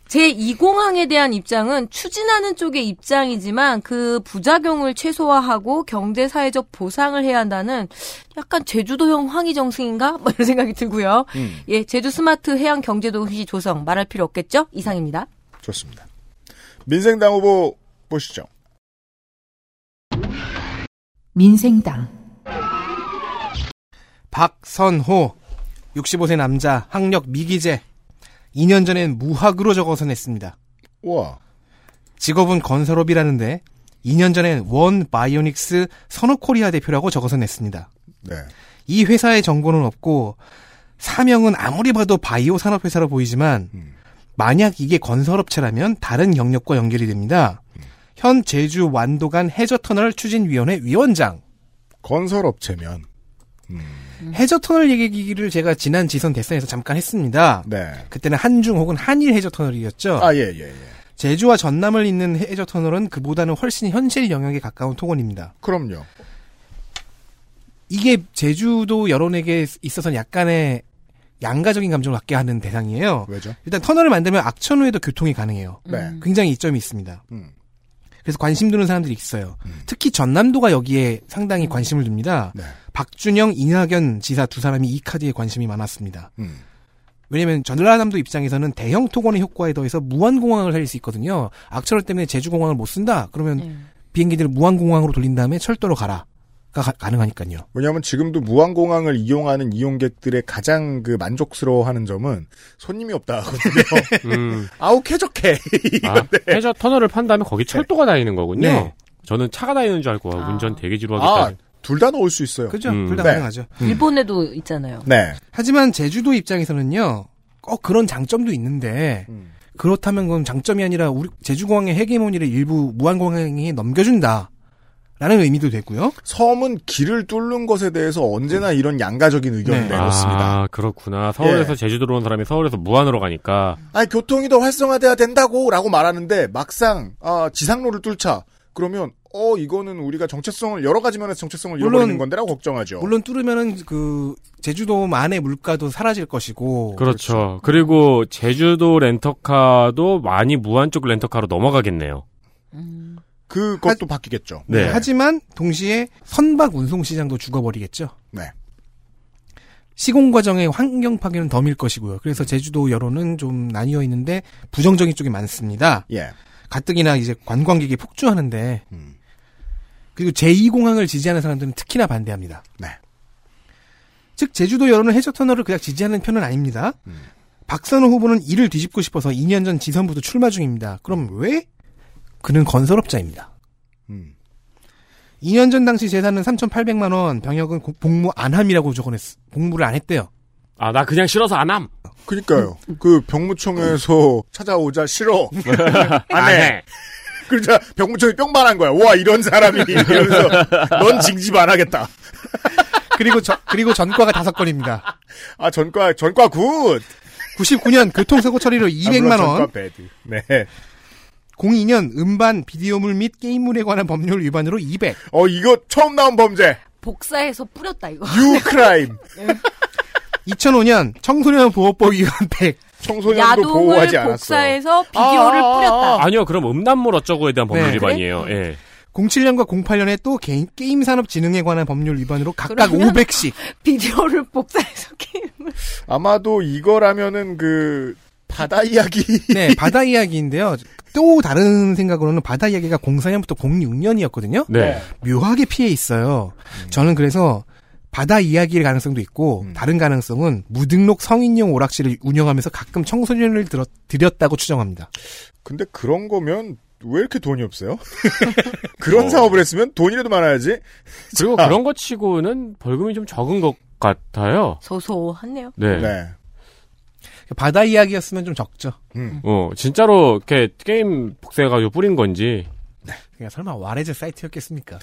제 2공항에 대한 입장은 추진하는 쪽의 입장이지만 그 부작용을 최소화하고 경제 사회적 보상을 해야 한다는 약간 제주도형 황희 정승인가? 뭐 이런 생각이 들고요. 음. 예, 제주 스마트 해양 경제 도시 조성 말할 필요 없겠죠? 이상입니다. 좋습니다. 민생당 후보 보시죠. 민생당 박선호 65세 남자 학력 미기재 2년 전엔 무학으로 적어서 냈습니다. 우와. 직업은 건설업이라는데 2년 전엔 원 바이오닉스 선호코리아 대표라고 적어서 냈습니다. 네. 이 회사의 정보는 없고 사명은 아무리 봐도 바이오 산업 회사로 보이지만 음. 만약 이게 건설업체라면 다른 경력과 연결이 됩니다. 현 제주 완도간 해저터널 추진위원회 위원장. 건설업체면. 음. 해저터널 얘기를 제가 지난 지선 대선에서 잠깐 했습니다. 네. 그때는 한중 혹은 한일 해저터널이었죠. 아, 예, 예, 예. 제주와 전남을 잇는 해저터널은 그보다는 훨씬 현실 영역에 가까운 토건입니다. 그럼요. 이게 제주도 여론에게 있어서는 약간의 양가적인 감정을 갖게 하는 대상이에요. 왜죠? 일단 터널을 만들면 악천후에도 교통이 가능해요. 네. 굉장히 이점이 있습니다. 음. 그래서 관심 두는 사람들이 있어요. 특히 전남도가 여기에 상당히 관심을 둡니다. 네. 박준영, 이낙연 지사 두 사람이 이 카드에 관심이 많았습니다. 음. 왜냐면 전라남도 입장에서는 대형 토건의 효과에 더해서 무한공항을 살릴 수 있거든요. 악천후 때문에 제주공항을 못 쓴다? 그러면 네. 비행기들을 무한공항으로 돌린 다음에 철도로 가라. 가 가능하니까요. 왜냐하면 지금도 무한공항을 이용하는 이용객들의 가장 그 만족스러워하는 점은 손님이 없다 하거든요. 음. 아우 쾌적해. 아, 해저 터널을 판 다음에 거기 철도가 다니는 거군요. 네. 저는 차가 다니는 줄 알고 아. 운전 되게 아, 지루하겠다. 둘다 넣을 수 있어요. 그죠? 음. 둘다 네. 가능하죠. 일본에도 있잖아요. 네. 하지만 제주도 입장에서는요. 꼭 그런 장점도 있는데 음. 그렇다면 그건 장점이 아니라 우리 제주공항의 헤게모니를 일부 무한공항에 넘겨준다. 라는 의미도 되고요. 섬은 길을 뚫는 것에 대해서 언제나 이런 양가적인 의견을 네. 내놓습니다. 아, 그렇구나. 서울에서 예. 제주도로 온 사람이 서울에서 무안으로 가니까. 아니 교통이 더 활성화돼야 된다고 라고 말하는데 막상 아, 지상로를 뚫자 그러면 어 이거는 우리가 정체성을 여러 가지 면에서 정체성을 잃어버리는 건데 라고 걱정하죠. 물론 뚫으면은 그 제주도만의 물가도 사라질 것이고 그렇죠. 그리고 제주도 렌터카도 많이 무안 쪽 렌터카로 넘어가겠네요. 음. 그것도 바뀌겠죠. 네. 하지만 동시에 선박 운송 시장도 죽어버리겠죠. 네. 시공 과정의 환경 파괴는 더밀 것이고요. 그래서 제주도 여론은 좀 나뉘어 있는데 부정적인 쪽이 많습니다. 예. 가뜩이나 이제 관광객이 폭주하는데 음. 그리고 제2공항을 지지하는 사람들은 특히나 반대합니다. 네. 즉 제주도 여론은 해저터널을 그냥 지지하는 편은 아닙니다. 음. 박선호 후보는 이를 뒤집고 싶어서 2년 전 지선부도 출마 중입니다. 그럼 왜? 그는 건설업자입니다. 음. 2년 전 당시 재산은 3,800만 원, 병역은 고- 복무 안 함이라고 적어냈, 복무를 안 했대요. 아, 나 그냥 싫어서 안 함. 그니까요. 그 병무청에서 찾아오자 싫어. 안 해. 그러자 병무청이 뿅만한 거야. 와 이런 사람이 이러면서 넌 징집 안 하겠다. 그리고 저, 그리고 전과가 다섯 건입니다. 아 전과 전과 Good. 99년 교통사고 처리로 아, 200만 물론 원, 전과 Bad. 네. 02년 음반, 비디오물 및 게임물에 관한 법률 위반으로 200. 어 이거 처음 나온 범죄. 복사해서 뿌렸다 이거. 유크라임. 2005년 청소년 보호법 위반 100. 청소년도 보호하지 야동을 않았어. 복사해서 비디오를 아, 아, 아, 뿌렸다. 아니요, 그럼 음란물 어쩌고에 대한 법률 네. 위반이에요. 예. 07년과 08년에 또 게임, 게임 산업 진흥에 관한 법률 위반으로 각각 그러면- 500씩. 비디오를 복사해서 게임을. 아마도 이거라면은 그 바다 이야기. 네, 바다 이야기인데요. 또 다른 생각으로는 바다 이야기가 04년부터 06년이었거든요. 네. 묘하게 피해 있어요. 저는 그래서 바다 이야기일 가능성도 있고 음. 다른 가능성은 무등록 성인용 오락실을 운영하면서 가끔 청소년을 들었, 들였다고 추정합니다. 근데 그런 거면 왜 이렇게 돈이 없어요? 그런 어. 사업을 했으면 돈이라도 많아야지. 그리고 자, 그런 거 치고는 벌금이 좀 적은 것 같아요. 소소하네요. 네. 네. 바다 이야기였으면 좀 적죠. 음. 어, 진짜로 이렇게 게임 복사해가지고 뿌린 건지. 그냥 설마 와레즈 사이트였겠습니까?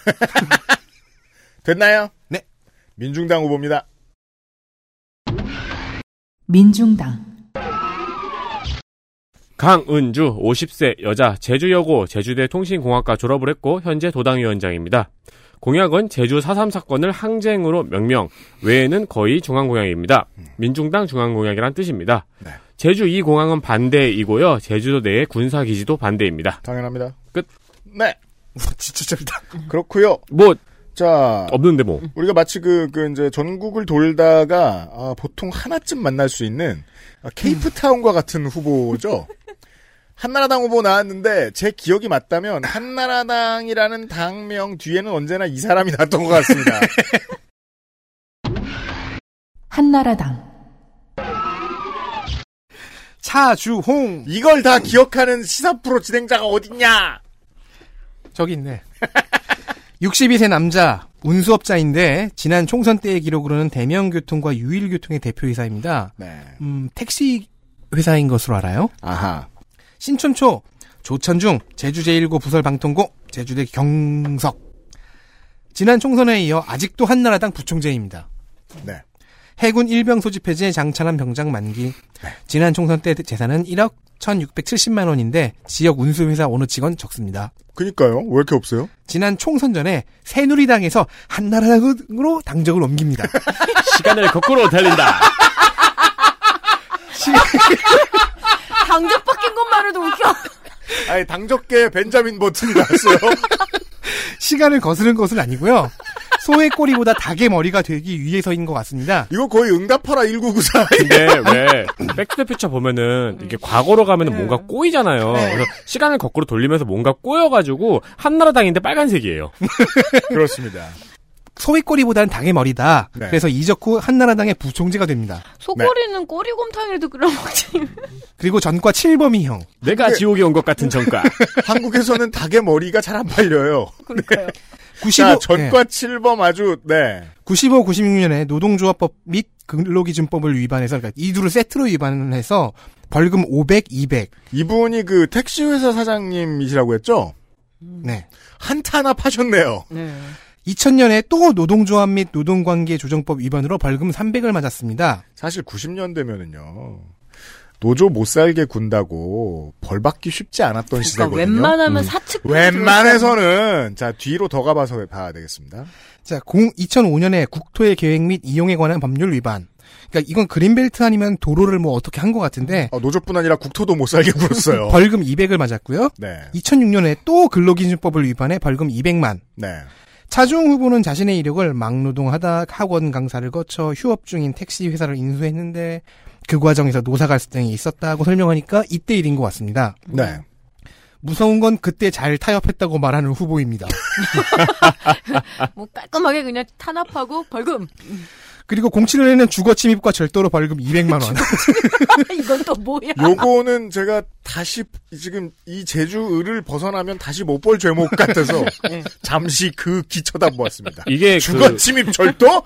됐나요? 네. 민중당 후보입니다. 민중당 강은주 50세 여자 제주여고 제주대 통신공학과 졸업을 했고 현재 도당위원장입니다. 공약은 제주 4.3 사건을 항쟁으로 명명, 외에는 거의 중앙공약입니다. 민중당 중앙공약이란 뜻입니다. 네. 제주 2공항은 반대이고요. 제주도 내의 군사기지도 반대입니다. 당연합니다. 끝. 네. 진짜 쩔다. 그렇고요. 뭐 자, 없는데 뭐. 우리가 마치 그, 그, 이제 전국을 돌다가, 아, 보통 하나쯤 만날 수 있는, 아, 케이프타운과 같은 후보죠. 한나라당 후보 나왔는데, 제 기억이 맞다면, 한나라당이라는 당명 뒤에는 언제나 이 사람이 나왔던 것 같습니다. 한나라당 차주홍 이걸 다 기억하는 시사 프로 진행자가 어딨냐? 저기 있네. 62세 남자 운수업자인데 지난 총선 때의 기록으로는 대명교통과 유일교통의 대표이사입니다. 네. 음, 택시 회사인 것으로 알아요. 아하. 신촌초, 조천중, 제주제일고 부설 방통고, 제주대 경석. 지난 총선에 이어 아직도 한나라당 부총재입니다. 네. 해군 일병 소집 해제 장찬한 병장 만기. 지난 총선 때 재산은 1억 1,670만 원인데 지역 운수회사 어느 직원 적습니다. 그니까요. 왜 이렇게 없어요? 지난 총선 전에 새누리당에서 한나라당으로 당적을 옮깁니다. 시간을 거꾸로 달린다. 당적 바뀐 것만으로도 웃겨. 아니, 당적계 벤자민 버튼이 나왔어요. 시간을 거스른 것은 아니고요. 소의 꼬리보다 닭의 머리가 되기 위해서인 것 같습니다. 이거 거의 응답하라 1994. 근데 왜 백투더퓨처 보면은 이게 과거로 가면은 뭔가 꼬이잖아요. 그래서 시간을 거꾸로 돌리면서 뭔가 꼬여가지고 한나라당인데 빨간색이에요. 그렇습니다. 소의 꼬리보다는 닭의 머리다. 네. 그래서 이적 후 한나라당의 부총재가 됩니다. 소꼬리는 꼬리곰탕에도 끓여 먹지. 그리고 전과 7범이형. 내가 지옥에 온 것 같은 전과. 한국에서는 닭의 머리가 잘 안 팔려요. 그러니까요. 95, 자, 전과 7범 아주, 네. 95, 96년에 노동조합법 및 근로기준법을 위반해서 그러니까 이 둘을 세트로 위반을 해서 벌금 500, 200. 이분이 그 택시회사 사장님이시라고 했죠? 네. 한타나 파셨네요. 네. 2000년에 또 노동조합 및 노동관계 조정법 위반으로 벌금 300을 맞았습니다. 사실 90년대면은요. 노조 못 살게 군다고 벌 받기 쉽지 않았던 그러니까 시대거든요. 웬만하면 사측 웬만해서는 자 뒤로 더 가봐서 봐야 되겠습니다. 자, 공 2005년에 국토의 계획 및 이용에 관한 법률 위반. 그러니까 이건 그린벨트 아니면 도로를 뭐 어떻게 한 것 같은데 어, 노조뿐 아니라 국토도 못 살게 굴었어요. 벌금 200을 맞았고요. 네, 2006년에 또 근로기준법을 위반해 벌금 200만. 네. 차주홍 후보는 자신의 이력을 막노동하다 학원 강사를 거쳐 휴업 중인 택시 회사를 인수했는데 그 과정에서 노사 갈등이 있었다고 설명하니까 이때 일인 것 같습니다. 네. 무서운 건 그때 잘 타협했다고 말하는 후보입니다. 뭐 깔끔하게 그냥 탄압하고 벌금. 그리고 07년에는 주거 침입과 절도로 벌금 200만 원. 이건 또 뭐야? 요거는 제가 다시 지금 이 제주를 벗어나면 다시 못 볼 죄목 같아서 네. 잠시 그 기쳐다 보았습니다. 이게 주거 그 침입 절도?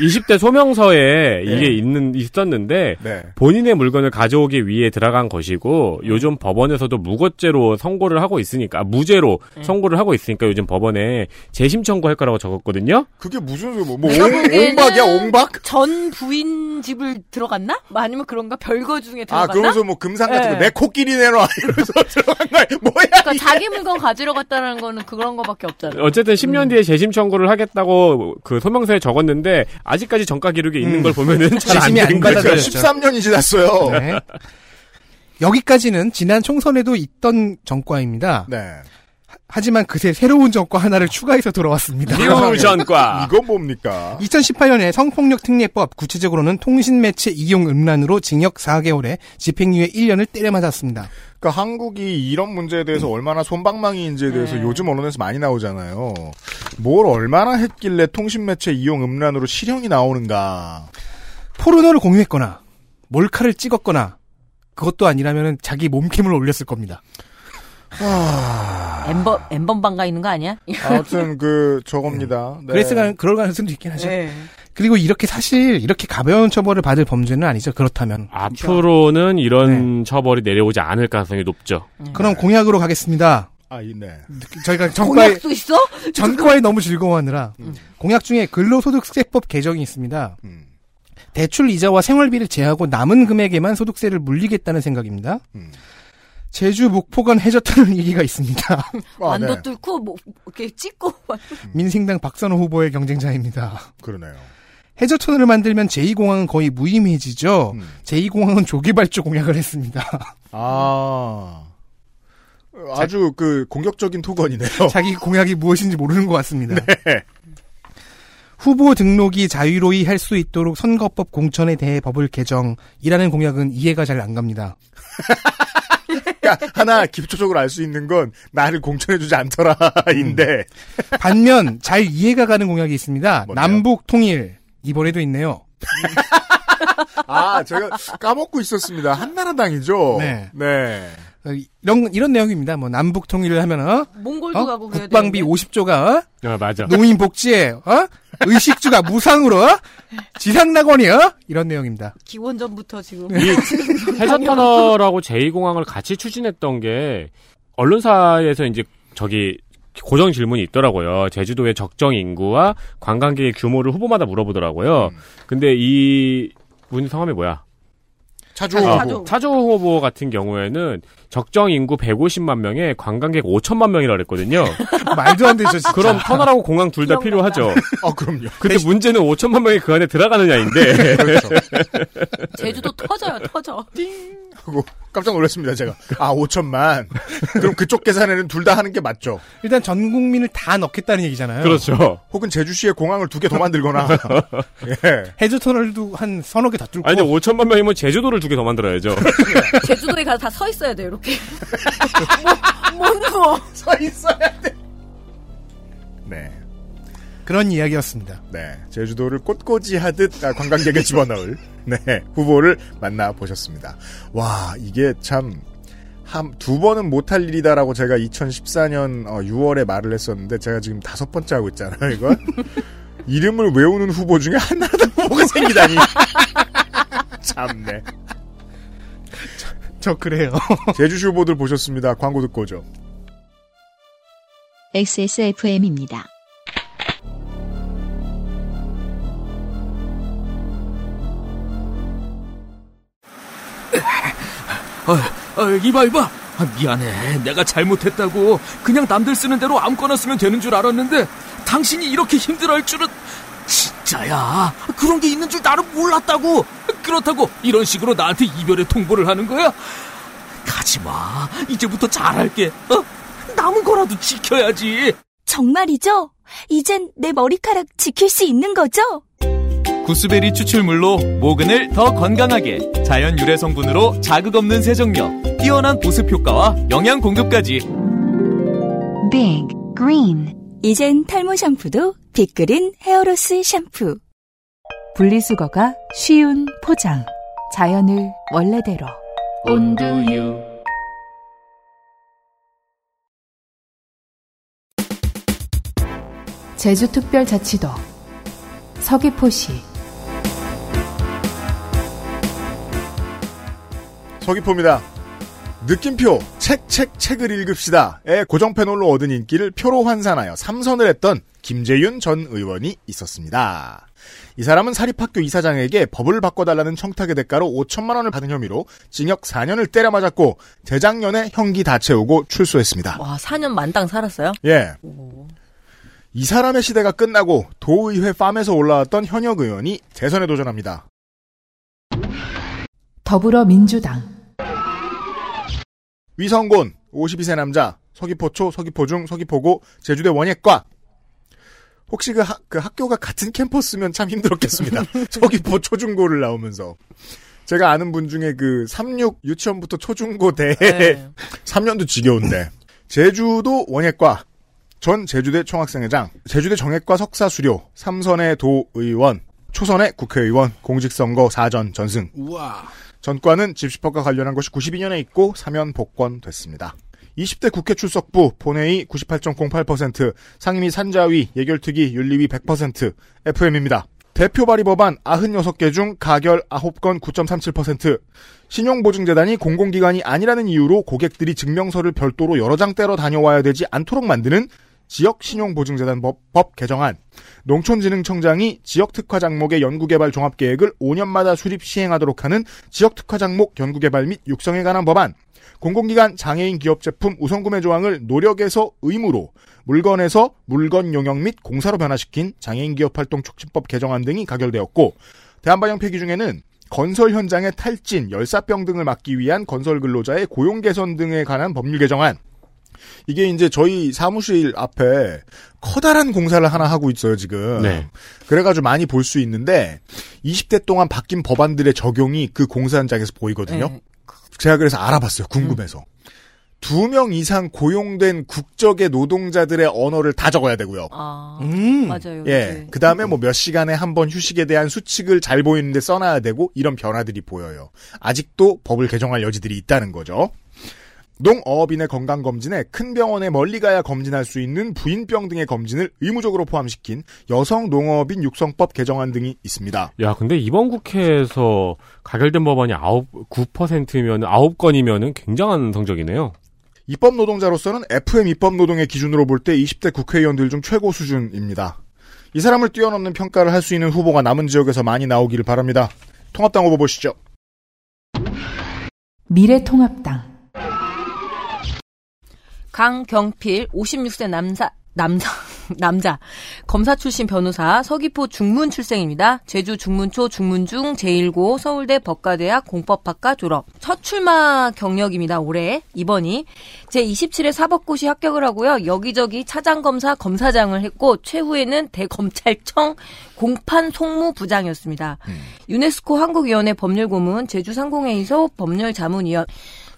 20대 소명서에 이게 네. 있는 있었는데 네. 본인의 물건을 가져오기 위해 들어간 것이고 요즘 법원에서도 무고죄로 선고를 하고 있으니까 아, 무죄로 네. 선고를 하고 있으니까 요즘 법원에 재심 청구할 거라고 적었거든요. 그게 무슨 소리 뭐, 뭐 옹, 옹박이야 옹박? 전 부인 집을 들어갔나? 뭐 아니면 그런가 별거 중에 아 들어갔나? 그러면서 뭐 금상 같은 네. 거내 코끼리 내놔 이러면서 들어간 거야 뭐야 그러니까 자기 물건 가지러 갔다는 거는 그런 거밖에 없잖아요. 어쨌든 음. 10년 뒤에 재심 청구를 하겠다고 그 소명서에 적었는데 아직까지 정가 기록에 있는 음. 걸 보면은 잘안 재심이 안된 거죠. 받아들여졌죠. 13년이 지났어요 네. 여기까지는 지난 총선에도 있던 정과입니다. 네 하지만 그새 새로운 정과 하나를 추가해서 돌아왔습니다. 기우전과 이건 뭡니까 2018년에 성폭력 특례법 구체적으로는 통신 매체 이용 음란으로 징역 4개월에 집행유예 1년을 때려 맞았습니다. 그러니까 한국이 이런 문제에 대해서 얼마나 손방망이인지에 대해서 네. 요즘 언론에서 많이 나오잖아요. 뭘 얼마나 했길래 통신 매체 이용 음란으로 실형이 나오는가. 포르노를 공유했거나 몰카를 찍었거나 그것도 아니라면 자기 몸캠을 올렸을 겁니다. 엠번 엠번방가 있는 거 아니야? 아무튼 그 저겁니다. 네. 그랬을 그럴 가능성도 있긴 하죠. 네. 그리고 이렇게 사실 이렇게 가벼운 처벌을 받을 범죄는 아니죠. 그렇다면 앞으로는 이런 네. 처벌이 내려오지 않을 가능성이 높죠. 그럼 공약으로 가겠습니다. 아, 이- 네. 저희가 전과에 공약도 있어? 전과에 너무 즐거워하느라 공약 중에 근로소득세법 개정이 있습니다. 음. 대출 이자와 생활비를 제하고 남은 금액에만 소득세를 물리겠다는 생각입니다. 음. 제주 목포간 해저터널 얘기가 있습니다. 아, 완도 네. 뚫고 뭐 이렇게 찍고 민생당 박선호 후보의 경쟁자입니다. 그러네요. 해저터널을 만들면 제2공항은 거의 무의미해지죠. 음. 제2공항은 조기발주 공약을 했습니다. 아. 아주 그 공격적인 토건이네요. 자기 공약이 무엇인지 모르는 것 같습니다. 네. 후보 등록이 자유로이 할 수 있도록 선거법 공천에 대해 법을 개정이라는 공약은 이해가 잘 안 갑니다. 그러니까 하나 기초적으로 알 수 있는 건 나를 공천해주지 않더라인데 반면 잘 이해가 가는 공약이 있습니다. 뭔데요? 남북 통일 이번에도 있네요. 아, 제가 까먹고 있었습니다. 한나라당이죠? 네. 네. 어, 이런 이런 내용입니다. 뭐 남북 통일을 하면 어? 몽골도 어? 가고 국방비 되는데. 50조가 어? 아, 맞아. 노인 복지에 어? 의식주가 무상으로 어? 지상 낙원이 어? 이런 내용입니다. 기원전부터 지금 이 해저터널하고 제2공항을 같이 추진했던 게 언론사에서 이제 저기 고정 질문이 있더라고요. 제주도의 적정 인구와 관광객의 규모를 후보마다 물어보더라고요. 음. 근데 이분 성함이 뭐야? 차주 차주, 후보. 차주. 차조 후보 같은 경우에는 적정 인구 150만 명에 관광객 5천만 명이라 그랬거든요. 말도 안 되죠. 진짜. 그럼 터널하고 공항 둘 다 필요하죠. 아, 그럼요. 근데 문제는 5천만 명이 그 안에 들어가느냐인데. 그렇죠. 제주도 터져요, 터져. 하고 깜짝 놀랐습니다, 제가. 아, 5천만. 그럼 그쪽 계산에는 둘 다 하는 게 맞죠. 일단 전 국민을 다 넣겠다는 얘기잖아요. 그렇죠. 혹은 제주시에 공항을 두 개 더 만들거나. 예. 해저 터널도 한 서너 개 다 뚫고 아니 5천만 명이면 제주도를 두 개 더 만들어야죠. 제주도에 가서 다 서 있어야 돼, 이렇게. 못, 못 누워. 서 있어야 돼. 네. 그런 이야기였습니다. 네. 제주도를 꽃꽂이 하듯 아, 관광객을 집어넣을, 네. 후보를 만나 보셨습니다. 와, 이게 참, 한, 두 번은 못할 일이다라고 제가 2014년 6월에 말을 했었는데, 제가 지금 다섯 번째 하고 있잖아요, 이건. 이름을 외우는 후보 중에 하나라도 후보가 생기다니. 참네. 저 그래요. 제주시 후보들 보셨습니다. 광고 듣고 오죠. XSFM입니다. 어, 이봐 이봐 아, 미안해 내가 잘못했다고 그냥 남들 쓰는 대로 아무거나 쓰면 되는 줄 알았는데 당신이 이렇게 힘들어할 줄은 진짜야 그런 게 있는 줄 나는 몰랐다고 그렇다고 이런 식으로 나한테 이별의 통보를 하는 거야? 가지마. 이제부터 잘할게. 어? 남은 거라도 지켜야지. 정말이죠? 이젠 내 머리카락 지킬 수 있는 거죠? 구스베리 추출물로 모근을 더 건강하게 자연 유래 성분으로 자극 없는 세정력 뛰어난 보습 효과와 영양 공급까지. Big Green. 이젠 탈모 샴푸도 빅그린 헤어로스 샴푸 분리수거가 쉬운 포장. 자연을 원래대로. 온두유 제주특별자치도 서귀포시 서귀포입니다. 느낌표 책 책 책을 읽읍시다의 고정 패널로 얻은 인기를 표로 환산하여 삼선을 했던 김재윤 전 의원이 있었습니다. 이 사람은 사립학교 이사장에게 법을 바꿔달라는 청탁의 대가로 5천만 원을 받은 혐의로 징역 4년을 때려 맞았고 재작년에 형기 다 채우고 출소했습니다. 와, 4년 만땅 살았어요? 예. 이 사람의 시대가 끝나고 도의회 팜에서 올라왔던 현역 의원이 재선에 도전합니다. 더불어민주당 위성곤 52세 남자 서귀포초 서귀포중 서귀포고 제주대 원예과 혹시 그, 학- 그 학교가 같은 캠퍼스면 참 힘들었겠습니다. 서귀포 초중고를 나오면서 제가 아는 분 중에 그 36 유치원부터 초중고 대 네. 3년도 지겨운데 제주도 원예과 전 제주대 총학생회장 제주대 정예과 석사 수료 삼선의 도의원 초선의 국회의원 공직선거 사전 전승 우와. 전과는 집시법과 관련한 것이 92년에 있고 사면 복권 됐습니다. 20대 국회 출석부, 본회의 98.08%, 상임위 산자위, 예결특위, 윤리위 100%, FM입니다. 대표 발의 법안 96개 중 가결 9건 9.37%, 신용보증재단이 공공기관이 아니라는 이유로 고객들이 증명서를 별도로 여러 장 떼러 다녀와야 되지 않도록 만드는 지역신용보증재단 법, 법 개정안, 농촌진흥청장이 지역특화 장목의 연구개발 종합계획을 5년마다 수립 시행하도록 하는 지역특화 장목 연구개발 및 육성에 관한 법안, 공공기관 장애인 기업 제품 우선 구매 조항을 노력에서 의무로, 물건에서 물건 용역 및 공사로 변화시킨 장애인 기업 활동 촉진법 개정안 등이 가결되었고, 대한방역 폐기 중에는 건설 현장의 탈진, 열사병 등을 막기 위한 건설 근로자의 고용 개선 등에 관한 법률 개정안, 이게 이제 저희 사무실 앞에 커다란 공사를 하나 하고 있어요, 지금. 네. 그래가지고 많이 볼 수 있는데, 20대 동안 바뀐 법안들의 적용이 그 공사 현장에서 보이거든요. 네. 제가 그래서 알아봤어요, 궁금해서. 두명 이상 고용된 국적의 노동자들의 언어를 다 적어야 되고요. 아, 음. 맞아요. 예. 네. 그 다음에 뭐 몇 시간에 한 번 휴식에 대한 수칙을 잘 보이는데 써놔야 되고 이런 변화들이 보여요. 아직도 법을 개정할 여지들이 있다는 거죠. 농어업인의 건강검진에 큰 병원에 멀리 가야 검진할 수 있는 부인병 등의 검진을 의무적으로 포함시킨 여성 농어업인 육성법 개정안 등이 있습니다. 야, 근데 이번 국회에서 가결된 법안이 9, 9%면 9건이면은 굉장한 성적이네요. 입법 노동자로서는 FM 입법 노동의 기준으로 볼 때 20대 국회의원들 중 최고 수준입니다. 이 사람을 뛰어넘는 평가를 할 수 있는 후보가 남은 지역에서 많이 나오기를 바랍니다. 통합당 후보 보시죠. 미래통합당 강경필 56세 남사 남자 남자 검사 출신 변호사 서귀포 중문 출생입니다. 제주 중문초 중문중 제1고 서울대 법과대학 공법학과 졸업. 첫 출마 경력입니다. 올해 이번이 제27회 사법고시 합격을 하고요. 여기저기 차장검사 검사장을 했고 최후에는 대검찰청 공판 송무부장이었습니다. 유네스코 한국위원회 법률고문 제주상공회의소 법률자문위원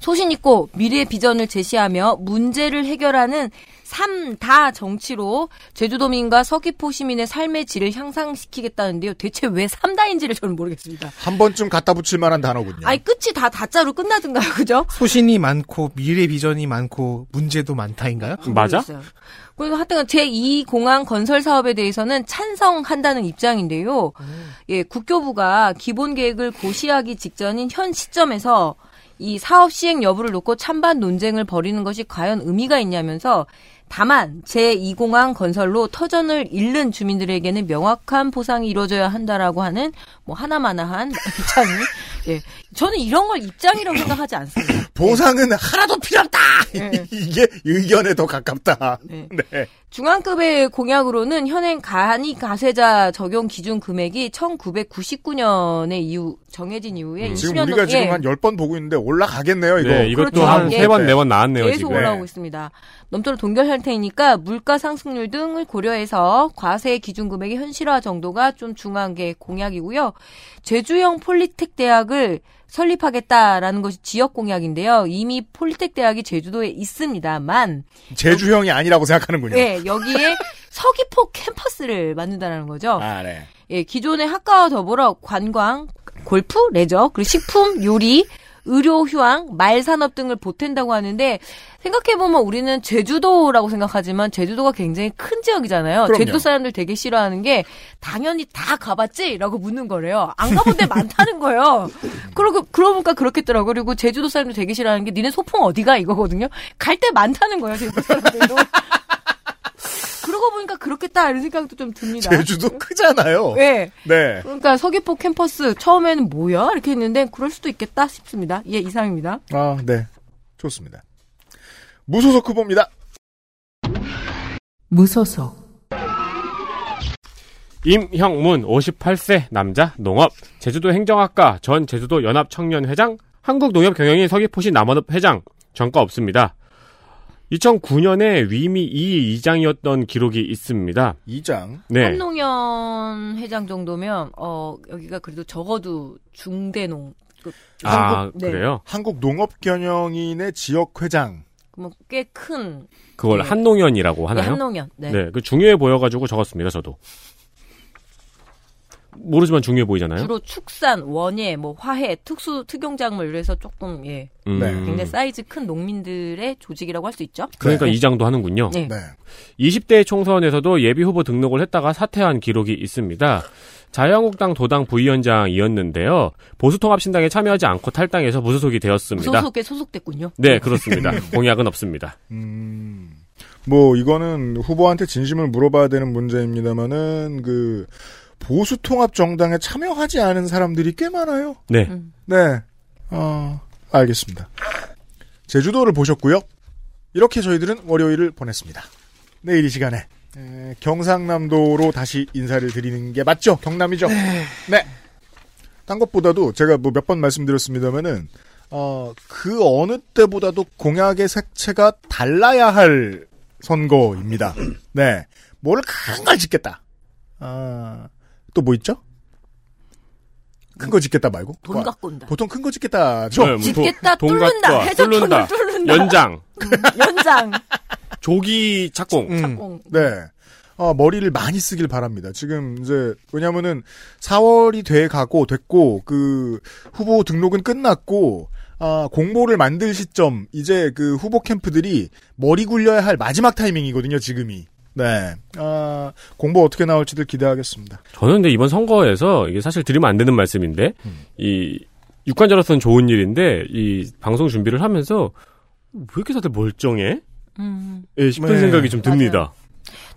소신 있고 미래 비전을 제시하며 문제를 해결하는 3다 정치로 제주도민과 서귀포 시민의 삶의 질을 향상시키겠다는데요. 대체 왜 3다인지를 저는 모르겠습니다. 한 번쯤 갖다 붙일 만한 단어군요. 아니 끝이 다 다자로 끝나든가요, 그죠? 소신이 많고 미래 비전이 많고 문제도 많다인가요? 맞아? 그리고 하여튼 제2 공항 건설 사업에 대해서는 찬성한다는 입장인데요. 예, 국교부가 기본 계획을 고시하기 직전인 현 시점에서 이 사업 시행 여부를 놓고 찬반 논쟁을 벌이는 것이 과연 의미가 있냐면서 다만 제2공항 건설로 터전을 잃는 주민들에게는 명확한 보상이 이루어져야 한다라고 하는 뭐 하나마나한 입장이 예 저는 이런 걸 입장이라고 생각하지 않습니다. 보상은 하나도 필요 없다! 네. 이게 의견에 더 가깝다. 네. 네. 중앙급의 공약으로는 현행 간이 가세자 적용 기준 금액이 1999년에 이후 정해진 이후에 음. 20년 지금 우리가 지금 한 10번 보고 있는데 올라가겠네요, 이거. 네, 이것도 그렇죠. 한 예. 세 번, 네번 나왔네요, 계속 지금. 올라오고 네. 있습니다. 넘도록 동결 상태이니까 물가 상승률 등을 고려해서 과세 기준 금액의 현실화 정도가 좀 중요한 게 공약이고요. 제주형 폴리텍 대학을 설립하겠다라는 것이 지역 공약인데요. 이미 폴리텍 대학이 제주도에 있습니다만 제주형이 아니라고 생각하는군요. 예, 여기에 서귀포 캠퍼스를 만든다는 거죠. 아, 네. 예, 기존의 학과와 더불어 관광, 골프, 레저, 그리고 식품, 요리, 의료, 휴양, 말산업 등을 보탠다고 하는데 생각해보면 우리는 제주도라고 생각하지만 제주도가 굉장히 큰 지역이잖아요. 그럼요. 제주도 사람들 되게 싫어하는 게 당연히 다 가봤지? 라고 묻는 거래요. 안 가본 데 많다는 거예요. 그러고, 그러니까 그렇겠더라고요. 그리고 제주도 사람들 되게 싫어하는 게 니네 소풍 어디가? 이거거든요. 갈 데 많다는 거예요, 제주도 사람들도. 그러고 보니까 그렇겠다 이런 생각도 좀 듭니다. 제주도 크잖아요. 네. 네. 그러니까 서귀포 캠퍼스 처음에는 뭐야 이렇게 했는데 그럴 수도 있겠다 싶습니다. 예 이상입니다. 아, 네. 좋습니다. 무소속 후보입니다. 무소속 임형문 58세 남자 농업 제주도 행정학과 전 제주도 연합 청년회장 한국농협경영인 서귀포시 남원읍 회장 전과 없습니다. 2009년에 위미 이 이장이었던 기록이 있습니다. 이장. 네. 한농연 회장 정도면 어 여기가 그래도 적어도 중대농 그, 아, 네. 그래요? 한국 농업경영인의 지역 회장. 그러면 꽤큰 그걸 네. 한농연이라고 하나요? 한농연. 네. 네, 그 중요해 보여가지고 적었습니다, 저도. 모르지만 중요해 보이잖아요. 주로 축산, 원예, 뭐 화해, 특수 특용작물 이래서 조금 예 음. 네. 굉장히 사이즈 큰 농민들의 조직이라고 할 수 있죠. 그러니까 네. 이장도 하는군요. 네. 네. 20대 총선에서도 예비 후보 등록을 했다가 사퇴한 기록이 있습니다. 자유한국당 도당 부위원장이었는데요. 보수통합신당에 참여하지 않고 탈당해서 무소속이 되었습니다. 무소속에 소속됐군요. 네, 그렇습니다. 공약은 없습니다. 음, 뭐, 이거는 후보한테 진심을 물어봐야 되는 문제입니다만은, 그, 보수 통합 정당에 참여하지 않은 사람들이 꽤 많아요. 네. 음. 네. 어, 알겠습니다. 제주도를 보셨고요. 이렇게 저희들은 월요일을 보냈습니다. 내일 이 시간에 에, 경상남도로 다시 인사를 드리는 게 맞죠? 경남이죠? 네. 딴 것보다도 제가 뭐 몇 번 말씀드렸습니다만은 어, 그 어느 때보다도 공약의 색채가 달라야 할 선거입니다. 네. 뭘 큰걸 짓겠다. 아, 또 뭐 있죠? 큰 거 짓겠다 말고? 돈 와, 갖고 온다. 보통 큰 거 짓겠다죠? 네, 뭐 짓겠다, 돈 뚫는다, 해저촌을 뚫는다. 뚫는다. 연장, 연장. 조기 착공. 음. 어, 네. 어, 머리를 많이 쓰길 바랍니다. 지금 이제 왜냐면은 4월이 돼 가고 됐고 그 후보 등록은 끝났고 아, 공모를 만들 시점 이제 그 후보 캠프들이 머리 굴려야 할 마지막 타이밍이거든요. 지금이. 네. 아, 공보 어떻게 나올지들 기대하겠습니다. 저는 근데 이번 선거에서 이게 사실 드리면 안 되는 말씀인데 음. 이 유권자로서는 좋은 일인데 이 방송 준비를 하면서 왜 이렇게 다들 멀쩡해? 음. 예, 싶은 네. 생각이 좀 듭니다.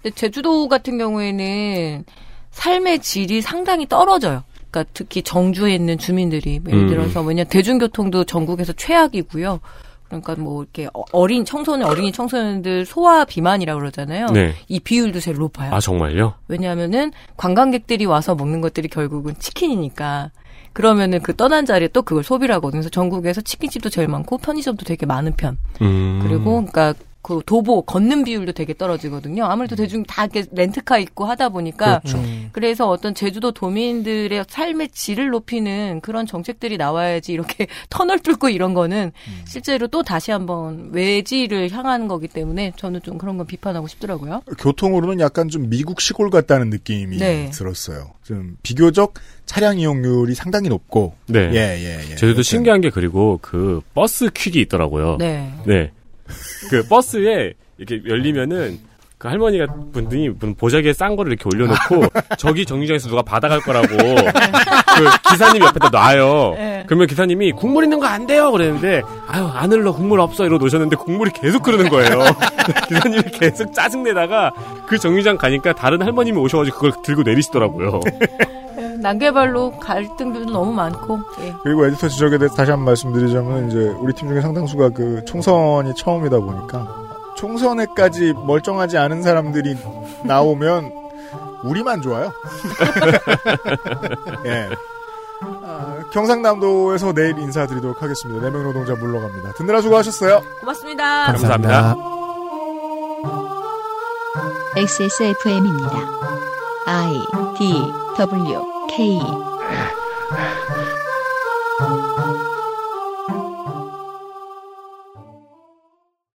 근데 제주도 같은 경우에는 삶의 질이 상당히 떨어져요. 그러니까 특히 정주에 있는 주민들이 뭐 예를 음. 들어서 뭐냐 대중교통도 전국에서 최악이고요. 그러니까 뭐 이렇게 어- 어린 청소년 어린이 청소년들 소아 비만이라고 그러잖아요. 네. 이 비율도 제일 높아요. 아 정말요? 왜냐하면은 관광객들이 와서 먹는 것들이 결국은 치킨이니까. 그러면은 그 떠난 자리에 또 그걸 소비를 하거든요. 그래서 전국에서 치킨집도 제일 많고 편의점도 되게 많은 편. 음. 그리고 그러니까 그 도보 걷는 비율도 되게 떨어지거든요. 아무래도 대중 다 이렇게 렌트카 있고 하다 보니까 그렇죠. 그래서 어떤 제주도 도민들의 삶의 질을 높이는 그런 정책들이 나와야지 이렇게 터널 뚫고 이런 거는 실제로 또 다시 한번 외지를 향하는 거기 때문에 저는 좀 그런 건 비판하고 싶더라고요. 교통으로는 약간 좀 미국 시골 같다는 느낌이 네. 들었어요. 좀 비교적 차량 이용률이 상당히 높고 네. 예, 예, 예. 제주도 여튼 신기한 게 그리고 그 버스 퀵이 있더라고요. 네. 네. 그 버스에 이렇게 열리면은 그 할머니가 분들이 분 보자기에 싼 거를 이렇게 올려놓고 저기 정류장에서 누가 받아갈 거라고 그 기사님 옆에다 놔요. 네. 그러면 기사님이 국물 있는 거 안 돼요 그랬는데 아유 안 흘러 국물 없어 이러고 놓으셨는데 국물이 계속 흐르는 거예요. 기사님이 계속 짜증내다가 그 정류장 가니까 다른 할머님이 오셔가지고 그걸 들고 내리시더라고요. 난개발로 갈등들도 너무 많고 예. 그리고 에디터 지적에 대해서 다시 한 번 말씀드리자면 이제 우리 팀 중에 상당수가 그 총선이 처음이다 보니까 총선에까지 멀쩡하지 않은 사람들이 나오면 우리만 좋아요. 예. 아, 경상남도에서 내일 인사드리도록 하겠습니다. 네명 노동자 물러갑니다. 듣느라 수고하셨어요. 고맙습니다. 감사합니다. XSFM입니다. I D W K